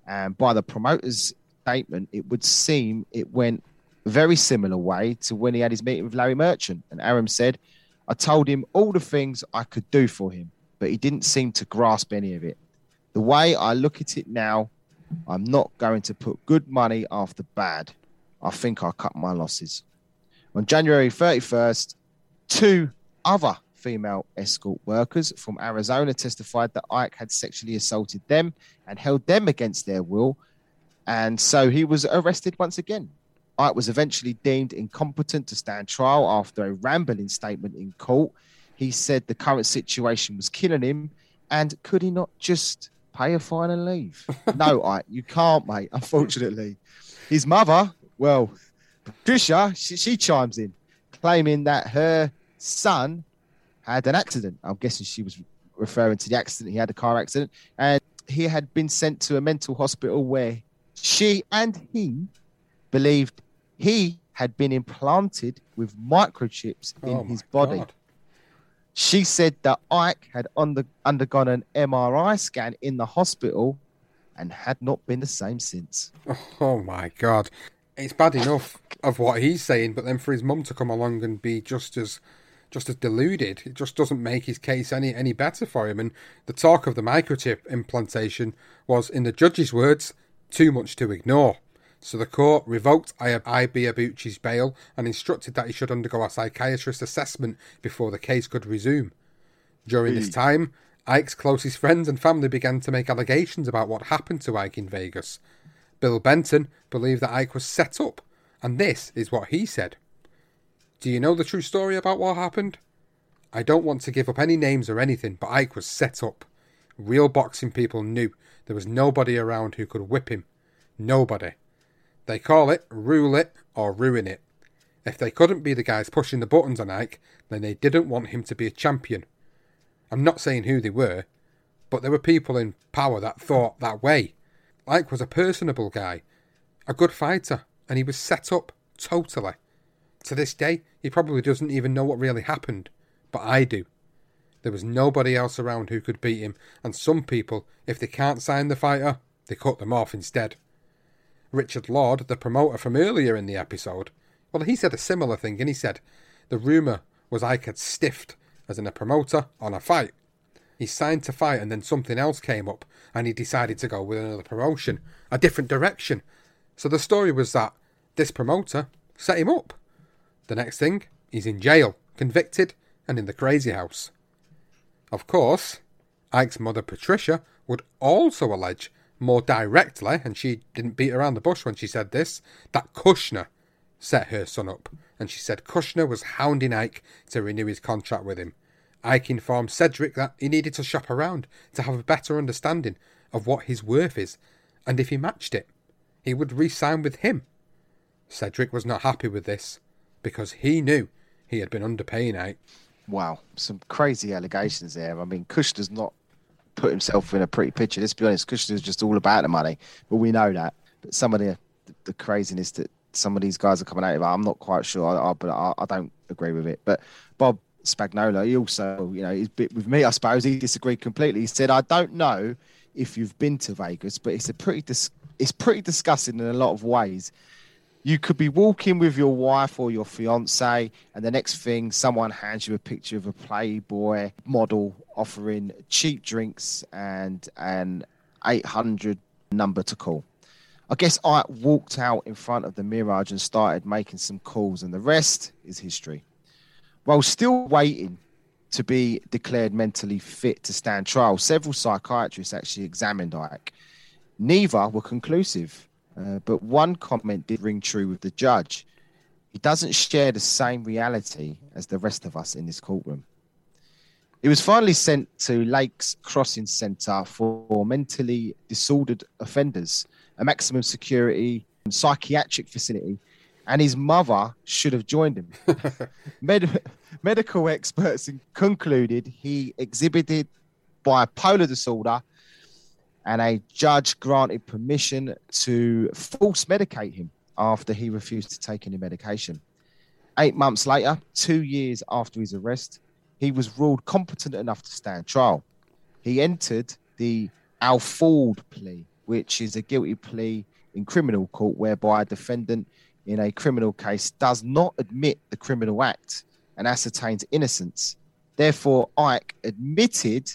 Speaker 2: And by the promoter's statement, it would seem it went very similar way to when he had his meeting with Larry Merchant. And Arum said, I told him all the things I could do for him, but he didn't seem to grasp any of it. The way I look at it now, I'm not going to put good money after bad. I think I'll cut my losses. On January 31st, two other female escort workers from Arizona testified that Ike had sexually assaulted them and held them against their will. And so he was arrested once again. Ike was eventually deemed incompetent to stand trial after a rambling statement in court. He said the current situation was killing him, and could he not just pay a fine and leave? no, Ike, you can't, mate, unfortunately. His mother, well, Patricia, she, she chimes in, claiming that her son had an accident. I'm guessing she was referring to the accident. He had a car accident, and he had been sent to a mental hospital where she and he believed he had been implanted with microchips oh in
Speaker 1: Oh,
Speaker 2: his body.
Speaker 1: God.
Speaker 2: She said that Ike had under, undergone an MRI scan in the hospital and had not been the same since.
Speaker 1: Oh my god. It's bad enough of what he's saying, but then for his mum to come along and be just as just as deluded, it just doesn't make his case any any better for him. And the talk of the microchip implantation was, in the judge's words, too much to ignore. So the court revoked Ibeabuchi's bail and instructed that he should undergo a psychiatrist assessment before the case could resume. During this hmm. time, Ike's closest friends and family began to make allegations about what happened to Ike in Vegas. Bill Benton believed that Ike was set up, and this is what he said. Do you know the true story about what happened? I don't want to give up any names or anything, but Ike was set up. Real boxing people knew there was nobody around who could whip him. Nobody. They call it rule it or ruin it. If they couldn't be the guys pushing the buttons on Ike, then they didn't want him to be a champion. I'm not saying who they were, but there were people in power that thought that way. Ike was a personable guy, a good fighter, and he was set up totally. To this day, he probably doesn't even know what really happened, but I do. There was nobody else around who could beat him, and some people, if they can't sign the fighter, they cut them off instead. Richard Lord, the promoter from earlier in the episode, well, he said a similar thing, and he said the rumour was Ike had stiffed as in a promoter on a fight. He signed to fight, and then something else came up, and he decided to go with another promotion, a different direction. So the story was that this promoter set him up. The next thing, he's in jail, convicted, and in the crazy house. Of course, Ike's mother Patricia would also allege more directly, and she didn't beat around the bush when she said this, that Kushner set her son up. And she said Kushner was hounding Ike to renew his contract with him. Ike informed Cedric that he needed to shop around to have a better understanding of what his worth is, and if he matched it, he would re sign with him. Cedric was not happy with this because he knew he had been underpaying Ike.
Speaker 2: Wow, some crazy allegations there. I mean, Kushner's not put himself in a pretty picture. Let's be honest, Kushner's just all about the money, but we know that. But some of the the craziness that some of these guys are coming out of, I'm not quite sure, but I, I, don't agree with it. But Bob Spagnola, he also, you know, he's bit with me, I suppose. He disagreed completely. He said, "I don't know if you've been to Vegas, but it's a pretty dis- it's pretty disgusting in a lot of ways." you could be walking with your wife or your fiance, and the next thing, someone hands you a picture of a Playboy model offering cheap drinks and an 800 number to call. I guess I walked out in front of the Mirage and started making some calls, and the rest is history. While still waiting to be declared mentally fit to stand trial, several psychiatrists actually examined Ike. Neither were conclusive uh, but one comment did ring true with the judge. He doesn't share the same reality as the rest of us in this courtroom. He was finally sent to Lakes Crossing Centre for mentally disordered offenders, a maximum security psychiatric facility, and his mother should have joined him. Med- medical experts concluded he exhibited bipolar disorder and a judge granted permission to force medicate him after he refused to take any medication. Eight months later, two years after his arrest, he was ruled competent enough to stand trial. He entered the Alford plea, which is a guilty plea in criminal court whereby a defendant in a criminal case does not admit the criminal act and ascertains innocence. Therefore, Ike admitted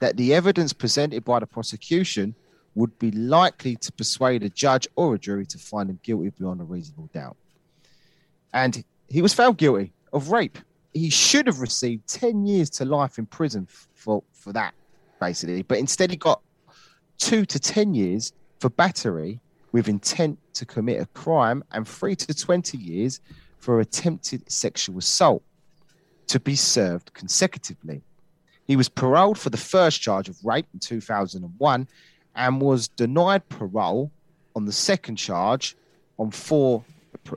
Speaker 2: that the evidence presented by the prosecution would be likely to persuade a judge or a jury to find him guilty beyond a reasonable doubt. And he was found guilty of rape. He should have received 10 years to life in prison for, for that, basically. But instead, he got two to 10 years for battery with intent to commit a crime and three to 20 years for attempted sexual assault to be served consecutively. He was paroled for the first charge of rape in 2001 and was denied parole on the second charge on four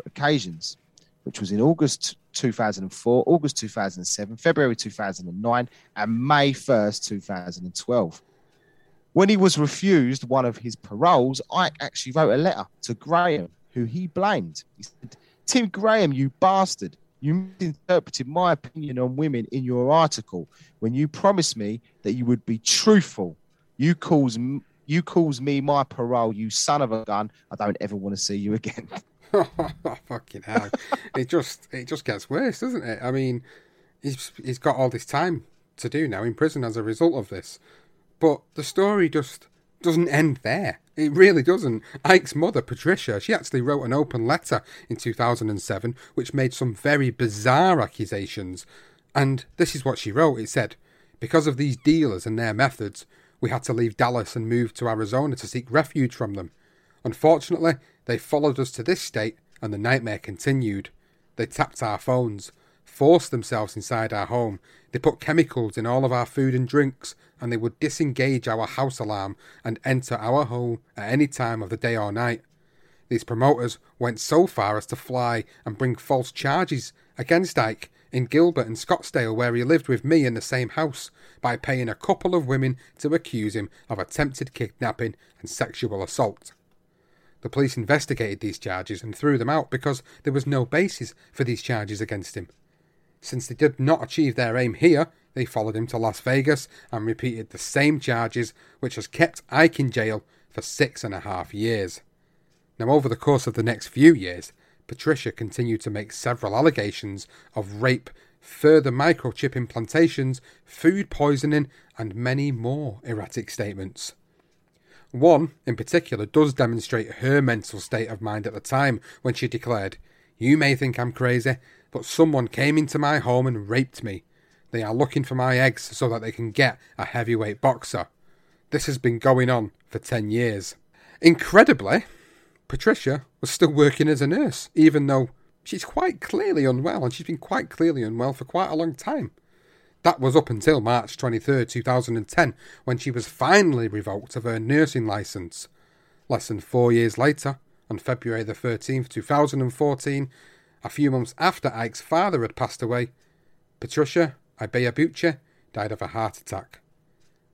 Speaker 2: occasions, which was in August 2004, August 2007, February 2009, and May 1st, 2012. When he was refused one of his paroles, Ike actually wrote a letter to Graham, who he blamed. He said, Tim Graham, you bastard. You misinterpreted my opinion on women in your article when you promised me that you would be truthful. You calls you calls me my parole, you son of a gun. I don't ever want to see you again.
Speaker 1: fucking hell! it just it just gets worse, doesn't it? I mean, he's he's got all this time to do now in prison as a result of this, but the story just doesn't end there. It really doesn't. Ike's mother, Patricia, she actually wrote an open letter in 2007 which made some very bizarre accusations. And this is what she wrote it said, Because of these dealers and their methods, we had to leave Dallas and move to Arizona to seek refuge from them. Unfortunately, they followed us to this state and the nightmare continued. They tapped our phones, forced themselves inside our home. They put chemicals in all of our food and drinks, and they would disengage our house alarm and enter our home at any time of the day or night. These promoters went so far as to fly and bring false charges against Ike in Gilbert and Scottsdale, where he lived with me in the same house, by paying a couple of women to accuse him of attempted kidnapping and sexual assault. The police investigated these charges and threw them out because there was no basis for these charges against him. Since they did not achieve their aim here, they followed him to Las Vegas and repeated the same charges, which has kept Ike in jail for six and a half years. Now, over the course of the next few years, Patricia continued to make several allegations of rape, further microchip implantations, food poisoning, and many more erratic statements. One, in particular, does demonstrate her mental state of mind at the time when she declared, You may think I'm crazy, but someone came into my home and raped me. They are looking for my eggs so that they can get a heavyweight boxer. This has been going on for 10 years. Incredibly, Patricia was still working as a nurse, even though she's quite clearly unwell, and she's been quite clearly unwell for quite a long time. That was up until March 23, 2010, when she was finally revoked of her nursing licence. Less than four years later, on February the 13th, 2014, a few months after Ike's father had passed away, Patricia Ibeabuchi died of a heart attack.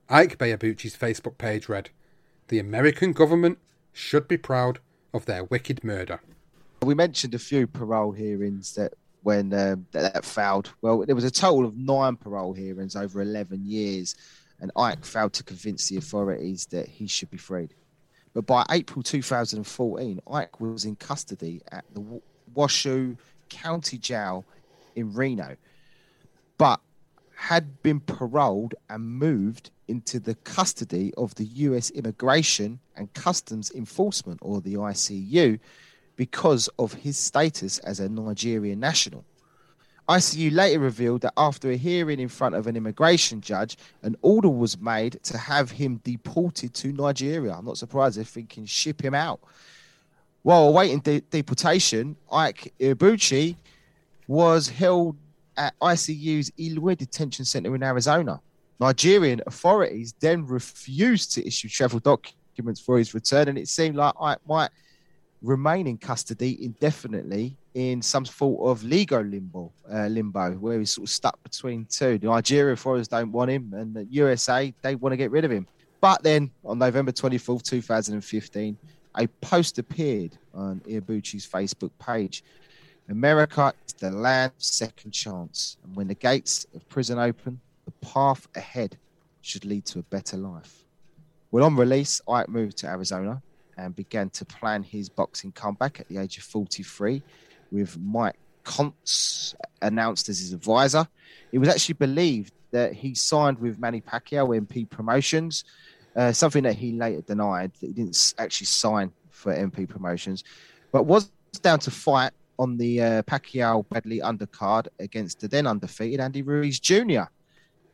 Speaker 1: Ike Ibeabuchi's Facebook page read, The American government should be proud of their wicked murder.
Speaker 2: We mentioned a few parole hearings that when um, that, that failed. Well, there was a total of nine parole hearings over 11 years, and Ike failed to convince the authorities that he should be freed. But by April 2014, Ike was in custody at the Washoe County Jail in Reno, but had been paroled and moved into the custody of the US Immigration and Customs Enforcement, or the ICU, because of his status as a Nigerian national. ICU later revealed that after a hearing in front of an immigration judge, an order was made to have him deported to Nigeria. I'm not surprised they're thinking ship him out. While awaiting de- deportation, Ike Ibeabuchi was held at ICU's Eloy Detention Center in Arizona. Nigerian authorities then refused to issue travel documents for his return, and it seemed like Ike might remain in custody indefinitely in some sort of legal limbo, uh, limbo where he's sort of stuck between two. The Nigerian authorities don't want him, and the USA they want to get rid of him. But then on November 24th, 2015, a post appeared on Ibeabuchi's Facebook page. America is the land of second chance, and when the gates of prison open, the path ahead should lead to a better life. Well, on release, Ike moved to Arizona and began to plan his boxing comeback at the age of 43 with Mike Koncz announced as his advisor. It was actually believed that he signed with Manny Pacquiao MP Promotions, uh, something that he later denied that he didn't actually sign for MP Promotions, but was down to fight on the uh, Pacquiao Bradley undercard against the then undefeated Andy Ruiz Jr.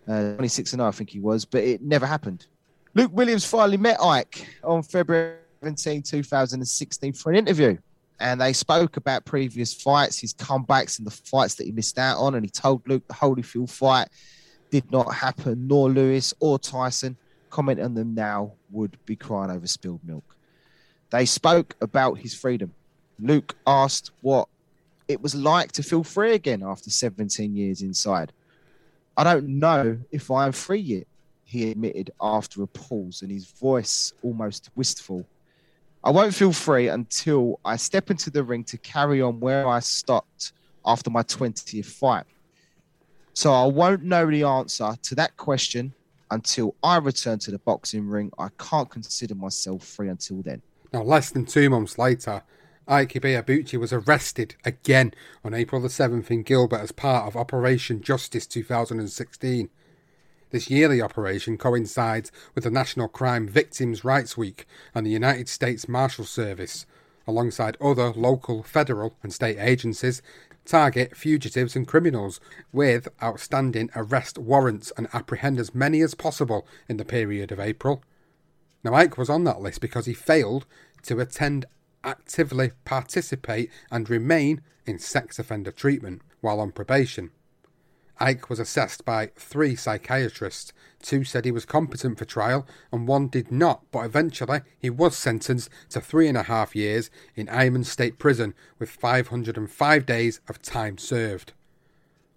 Speaker 2: Uh, 26 and 0, I think he was, but it never happened. Luke Williams finally met Ike on February 17, 2016 for an interview. And they spoke about previous fights, his comebacks, and the fights that he missed out on. And he told Luke the Holyfield fight did not happen, nor Lewis or Tyson. Comment on them now would be crying over spilled milk. They spoke about his freedom. Luke asked what it was like to feel free again after 17 years inside. I don't know if I am free yet, he admitted after a pause and his voice almost wistful. I won't feel free until I step into the ring to carry on where I stopped after my 20th fight. So I won't know the answer to that question until I return to the boxing ring. I can't consider myself free until then.
Speaker 1: Now, less than two months later, Ike Ibeabuchi was arrested again on April the 7th in Gilbert as part of Operation Justice 2016. This yearly operation coincides with the National Crime Victims' Rights Week and the United States Marshal Service, alongside other local, federal, and state agencies, target fugitives and criminals with outstanding arrest warrants and apprehend as many as possible in the period of April. Now, Ike was on that list because he failed to attend, actively participate, and remain in sex offender treatment while on probation. Ike was assessed by three psychiatrists. Two said he was competent for trial, and one did not, but eventually he was sentenced to three and a half years in Eyman State Prison with 505 days of time served.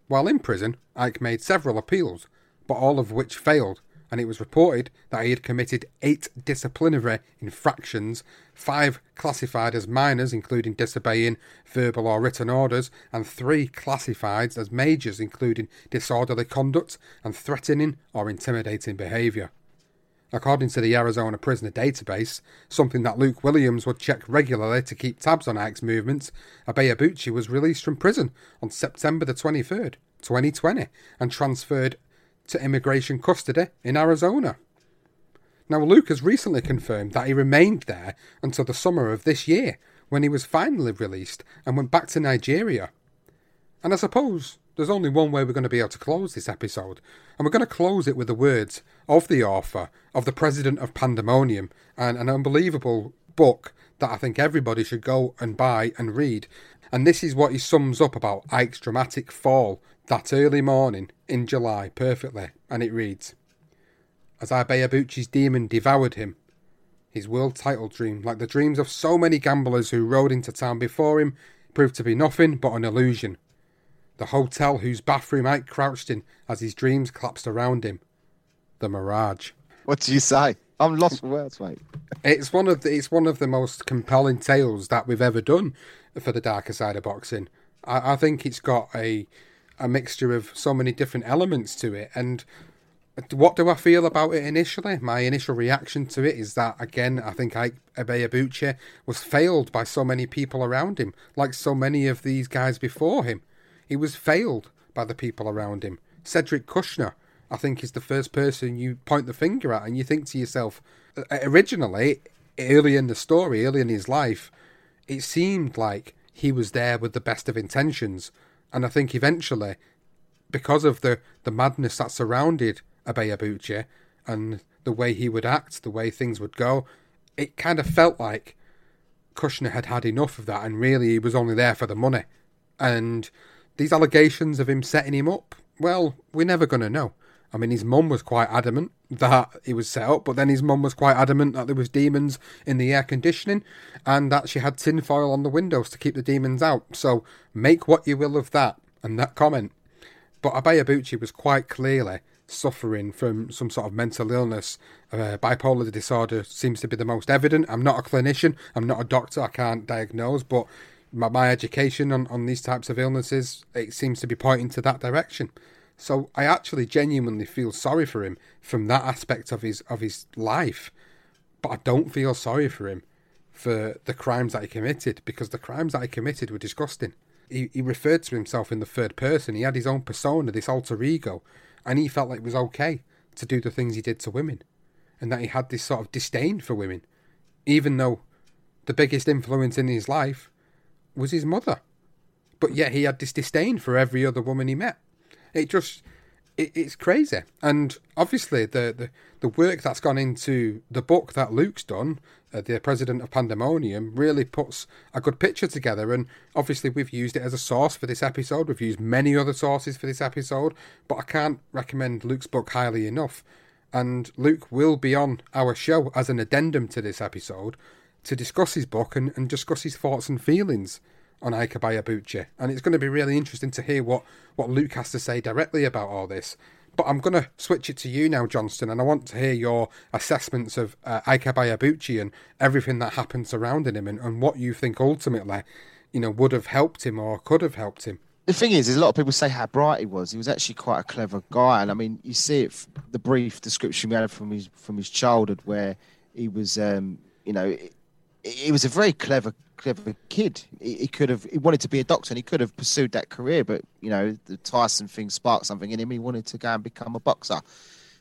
Speaker 1: While in prison, Ike made several appeals, but all of which failed, and it was reported that he had committed eight disciplinary infractions, five classified as minors, including disobeying verbal or written orders, and three classified as majors, including disorderly conduct and threatening or intimidating behaviour. According to the Arizona Prisoner Database, something that Luke Williams would check regularly to keep tabs on Ike's movements, Ibeabuchi was released from prison on September the 23rd, 2020, and transferred to immigration custody in Arizona. Now, Luke has recently confirmed that he remained there until the summer of this year, when he was finally released and went back to Nigeria. And I suppose there's only one way we're going to be able to close this episode, and we're going to close it with the words of the author, of the Prince of Pandemonium, and an unbelievable book that I think everybody should go and buy and read. And this is what he sums up about Ike's dramatic fall that early morning in July perfectly, and it reads As Ibeabuchi's demon devoured him, his world title dream, like the dreams of so many gamblers who rode into town before him, proved to be nothing but an illusion. The hotel whose bathroom Ike crouched in as his dreams collapsed around him. The Mirage.
Speaker 2: What do you say? I'm lost for words, mate.
Speaker 1: It's one of the it's one of the most compelling tales that we've ever done for the darker side of boxing. I, I think it's got a a mixture of so many different elements to it, and what do I feel about it initially? My initial reaction to it is that again, I think Ike Ibeabuchi was failed by so many people around him, like so many of these guys before him. He was failed by the people around him. Cedric Kushner, I think, is the first person you point the finger at, and you think to yourself, originally, early in the story, early in his life, it seemed like he was there with the best of intentions, and I think eventually, because of the the madness that surrounded Ibeabuchi and the way he would act, the way things would go, it kind of felt like Kushner had had enough of that, and really he was only there for the money. And these allegations of him setting him up, well, we're never going to know. I mean, his mum was quite adamant that he was set up, but then his mum was quite adamant that there was demons in the air conditioning and that she had tinfoil on the windows to keep the demons out. So make what you will of that and that comment. But Ibeabuchi was quite clearly suffering from some sort of mental illness. Uh, bipolar disorder seems to be the most evident. I'm not a clinician, I'm not a doctor, I can't diagnose, but my, my education on, on these types of illnesses, it seems to be pointing to that direction. So I actually genuinely feel sorry for him from that aspect of his of his life, but I don't feel sorry for him for the crimes that he committed because the crimes that he committed were disgusting. He, he referred to himself in the third person. He had his own persona, this alter ego, and he felt like it was okay to do the things he did to women, and that he had this sort of disdain for women, even though the biggest influence in his life was his mother. But yet he had this disdain for every other woman he met. It just it, it's crazy. And obviously the, the the work that's gone into the book that Luke's done, uh, the Prince of Pandemonium, really puts a good picture together. And obviously we've used it as a source for this episode. We've used many other sources for this episode, but I can't recommend Luke's book highly enough. And Luke will be on our show as an addendum to this episode to discuss his book and, and discuss his thoughts and feelings on Ike Ibeabuchi. And it's going to be really interesting to hear what, what Luke has to say directly about all this. But I'm going to switch it to you now, Johnston, and I want to hear your assessments of uh, Ibeabuchi and everything that happened surrounding him and, and what you think ultimately, you know, would have helped him or could have helped him.
Speaker 2: The thing is, is a lot of people say how bright he was. He was actually quite a clever guy, and I mean, you see it the brief description we had from his from his childhood, where he was, um, you know, he was a very clever clever kid. He, he, could have he wanted to be a doctor and he could have pursued that career, but you know the Tyson thing sparked something in him. He wanted to go and become a boxer.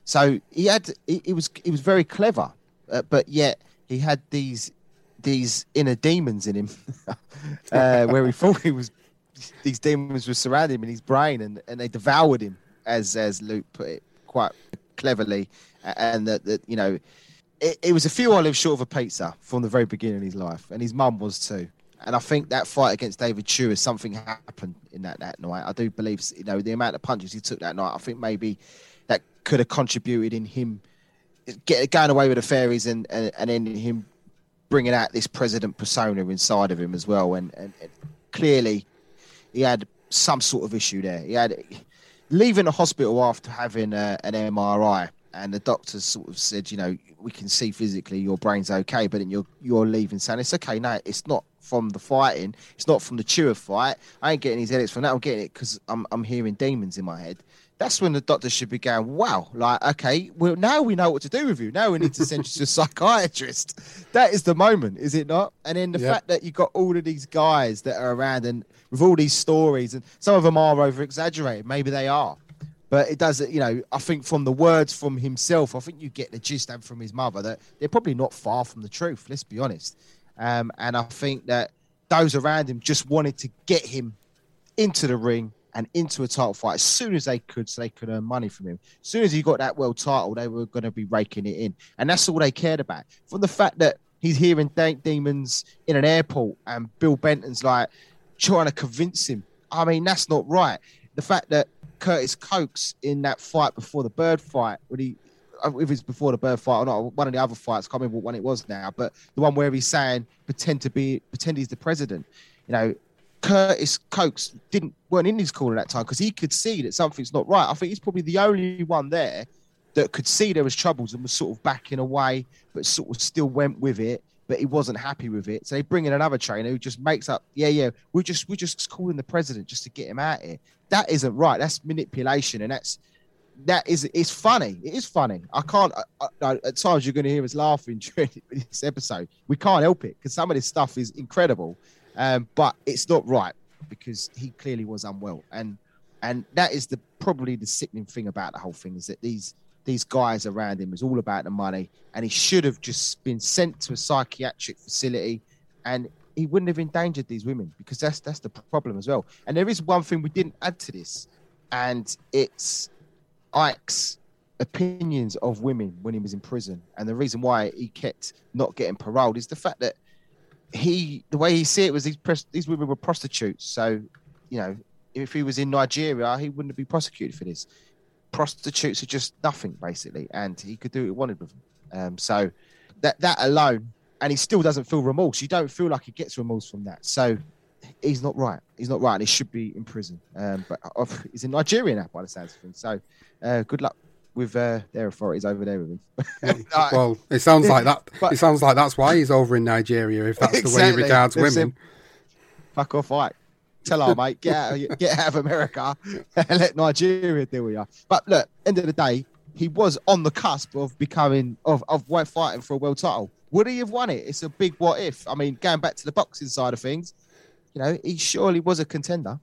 Speaker 2: So he had he, he was he was very clever, uh, but yet he had these these inner demons in him, uh, where he thought he was these demons were surrounding him in his brain and, and they devoured him, as as Luke put it quite cleverly, and that that you know it, it, was a few olives short of a pizza from the very beginning of his life, and his mum was too. And I think that fight against David Tua, something happened in that, that night. I do believe, you know, the amount of punches he took that night, I think maybe that could have contributed in him get, going away with the fairies and, and, and him bringing out this president persona inside of him as well. And, and, and clearly he had some sort of issue there. He had leaving the hospital after having uh, an MRI and the doctors sort of said, you know, we can see physically your brain's okay, but then you're you're leaving saying it's okay. No, it's not from the fighting. It's not from the Tua fight. I ain't getting these edits from that. I'm getting it because I'm I'm hearing demons in my head. That's when the doctor should be going, wow, like, okay, well, now we know what to do with you. Now we need to send you to a psychiatrist. That is the moment, is it not? And then the yep. fact that you've got all of these guys that are around and with all these stories, and some of them are over exaggerated. Maybe they are. But it does, you know, I think from the words from himself, I think you get the gist and from his mother that they're probably not far from the truth, let's be honest. Um, and I think that those around him just wanted to get him into the ring and into a title fight as soon as they could, so they could earn money from him. As soon as he got that world title, they were going to be raking it in, and that's all they cared about. From the fact that he's hearing Dank Demons in an airport, and Bill Benton's like trying to convince him. I mean, that's not right. The fact that Curtis Cokes in that fight before the Byrd fight, when he uh, if it's before the Byrd fight or not, one of the other fights, I can't remember what one it was now, but the one where he's saying pretend to be pretend he's the president. You know, Curtis Cokes didn't weren't in his corner that time because he could see that something's not right. I think he's probably the only one there that could see there was troubles and was sort of backing away, but sort of still went with it. But he wasn't happy with it, so they bring in another trainer who just makes up, yeah, yeah, we're just we're just calling the president just to get him out here. That isn't right. That's manipulation, and that's that is it's funny. It is funny. I can't. I, I, at times you're going to hear us laughing during this episode. We can't help it because some of this stuff is incredible, um, but it's not right because he clearly was unwell, and and that is the probably the sickening thing about the whole thing is that these these guys around him is all about the money, and he should have just been sent to a psychiatric facility, and he wouldn't have endangered these women because that's that's the problem as well. And there is one thing we didn't add to this, and it's Ike's opinions of women when he was in prison, and the reason why he kept not getting paroled is the fact that he, the way he see it was these these women were prostitutes. So, you know, if he was in Nigeria, he wouldn't be prosecuted for this. Prostitutes are just nothing basically, and he could do what he wanted with them. Um, so that that alone, and he still doesn't feel remorse. You don't feel like he gets remorse from that. So he's not right. He's not right, and he should be in prison. Um, but uh, he's in Nigeria now, by the sounds of things. So uh, good luck with uh, their authorities over there with him.
Speaker 1: well, it sounds like that. But, it sounds like that's why he's over in Nigeria. If that's exactly. the way he regards women. Him,
Speaker 2: fuck off, right? Tell her, mate, get out, of, get out of America and let Nigeria deal with you. But look, end of the day, he was on the cusp of becoming of of fighting for a world title. Would he have won it? It's a big what if. I mean, going back to the boxing side of things, you know, he surely was a contender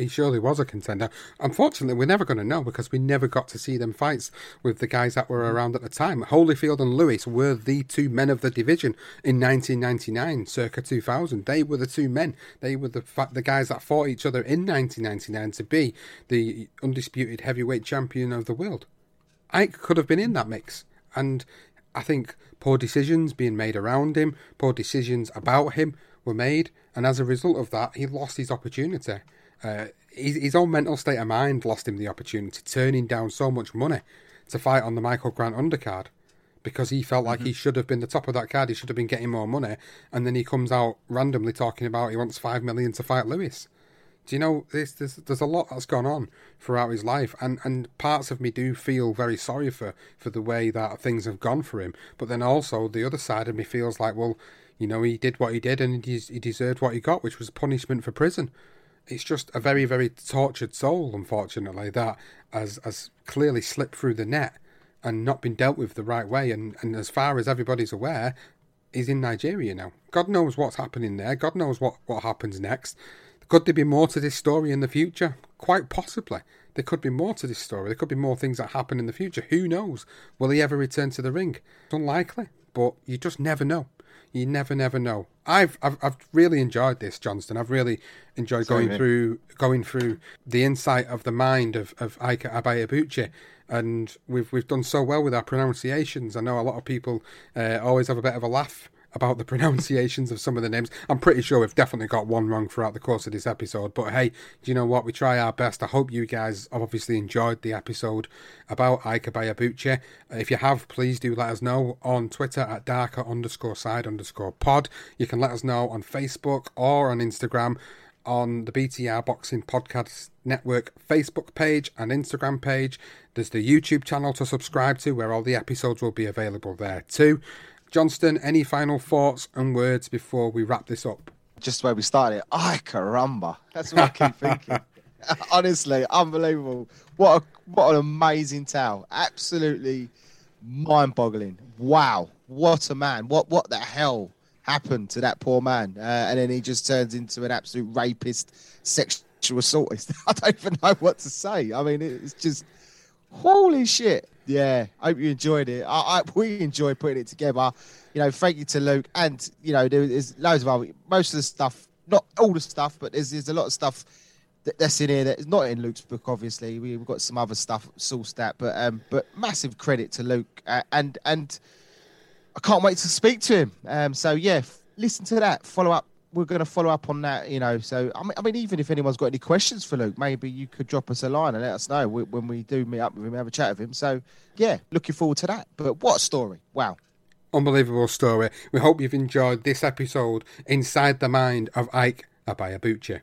Speaker 1: he surely was a contender. Unfortunately, we're never going to know because we never got to see them fights with the guys that were around at the time. Holyfield and Lewis were the two men of the division in 1999, circa 2000. They were the two men. They were the the guys that fought each other in 1999 to be the undisputed heavyweight champion of the world. Ike could have been in that mix, and I think poor decisions being made around him, poor decisions about him were made, and as a result of that, he lost his opportunity. Uh, his, his own mental state of mind lost him the opportunity, turning down so much money to fight on the Michael Grant undercard because he felt like mm-hmm. he should have been the top of that card. He should have been getting more money, and then he comes out randomly talking about he wants five million to fight Lewis. Do you know this? There's, there's a lot that's gone on throughout his life, and, and parts of me do feel very sorry for, for the way that things have gone for him. But then also the other side of me feels like, well, you know, he did what he did, and he, he deserved what he got, which was punishment for prison it's just a very, very tortured soul, unfortunately, that has, has clearly slipped through the net and not been dealt with the right way. And, and as far as everybody's aware, he's in Nigeria now. God knows what's happening there. God knows what, what happens next. Could there be more to this story in the future? Quite possibly. There could be more to this story. There could be more things that happen in the future. Who knows? Will he ever return to the ring? It's unlikely, but you just never know you never, never know. I've, I've, I've really enjoyed this, Johnston. I've really enjoyed Sorry, going man. through, going through the insight of the mind of of Ike Ibeabuchi, and we've we've done so well with our pronunciations. I know a lot of people uh, always have a bit of a laugh about the pronunciations of some of the names. I'm pretty sure we've definitely got one wrong throughout the course of this episode. But hey, do you know what? We try our best. I hope you guys have obviously enjoyed the episode about Ike Ibeabuchi. If you have, please do let us know on Twitter at darker underscore side underscore pod. You can let us know on Facebook or on Instagram on the BTR Boxing Podcast Network Facebook page and Instagram page. There's the YouTube channel to subscribe to where all the episodes will be available there too. Johnston, any final thoughts and words before we wrap this up?
Speaker 2: Just where we started. Ay, caramba. That's what I keep thinking. Honestly, unbelievable. What a, what an amazing tale. Absolutely mind-boggling. Wow. What a man. What what the hell happened to that poor man? Uh, and then he just turns into an absolute rapist, sexual assaultist. I don't even know what to say. I mean, it's just holy shit. Yeah, hope you enjoyed it. I, I, we enjoyed putting it together. You know, thank you to Luke, and you know, there's loads of other. Most of the stuff, not all the stuff, but there's there's a lot of stuff th- that's in here. That's not in Luke's book, obviously. We, we've got some other stuff sourced that, but um, but massive credit to Luke, uh, and and I can't wait to speak to him. Um, so yeah, listen to that. Follow up. We're going to follow up on that, you know. So I mean, I mean, even if anyone's got any questions for Luke, maybe you could drop us a line and let us know when we do meet up with him, have a chat with him. So yeah, looking forward to that. But what story! Wow.
Speaker 1: Unbelievable story. We hope you've enjoyed this episode inside the mind of Ike
Speaker 3: Ibeabuchi.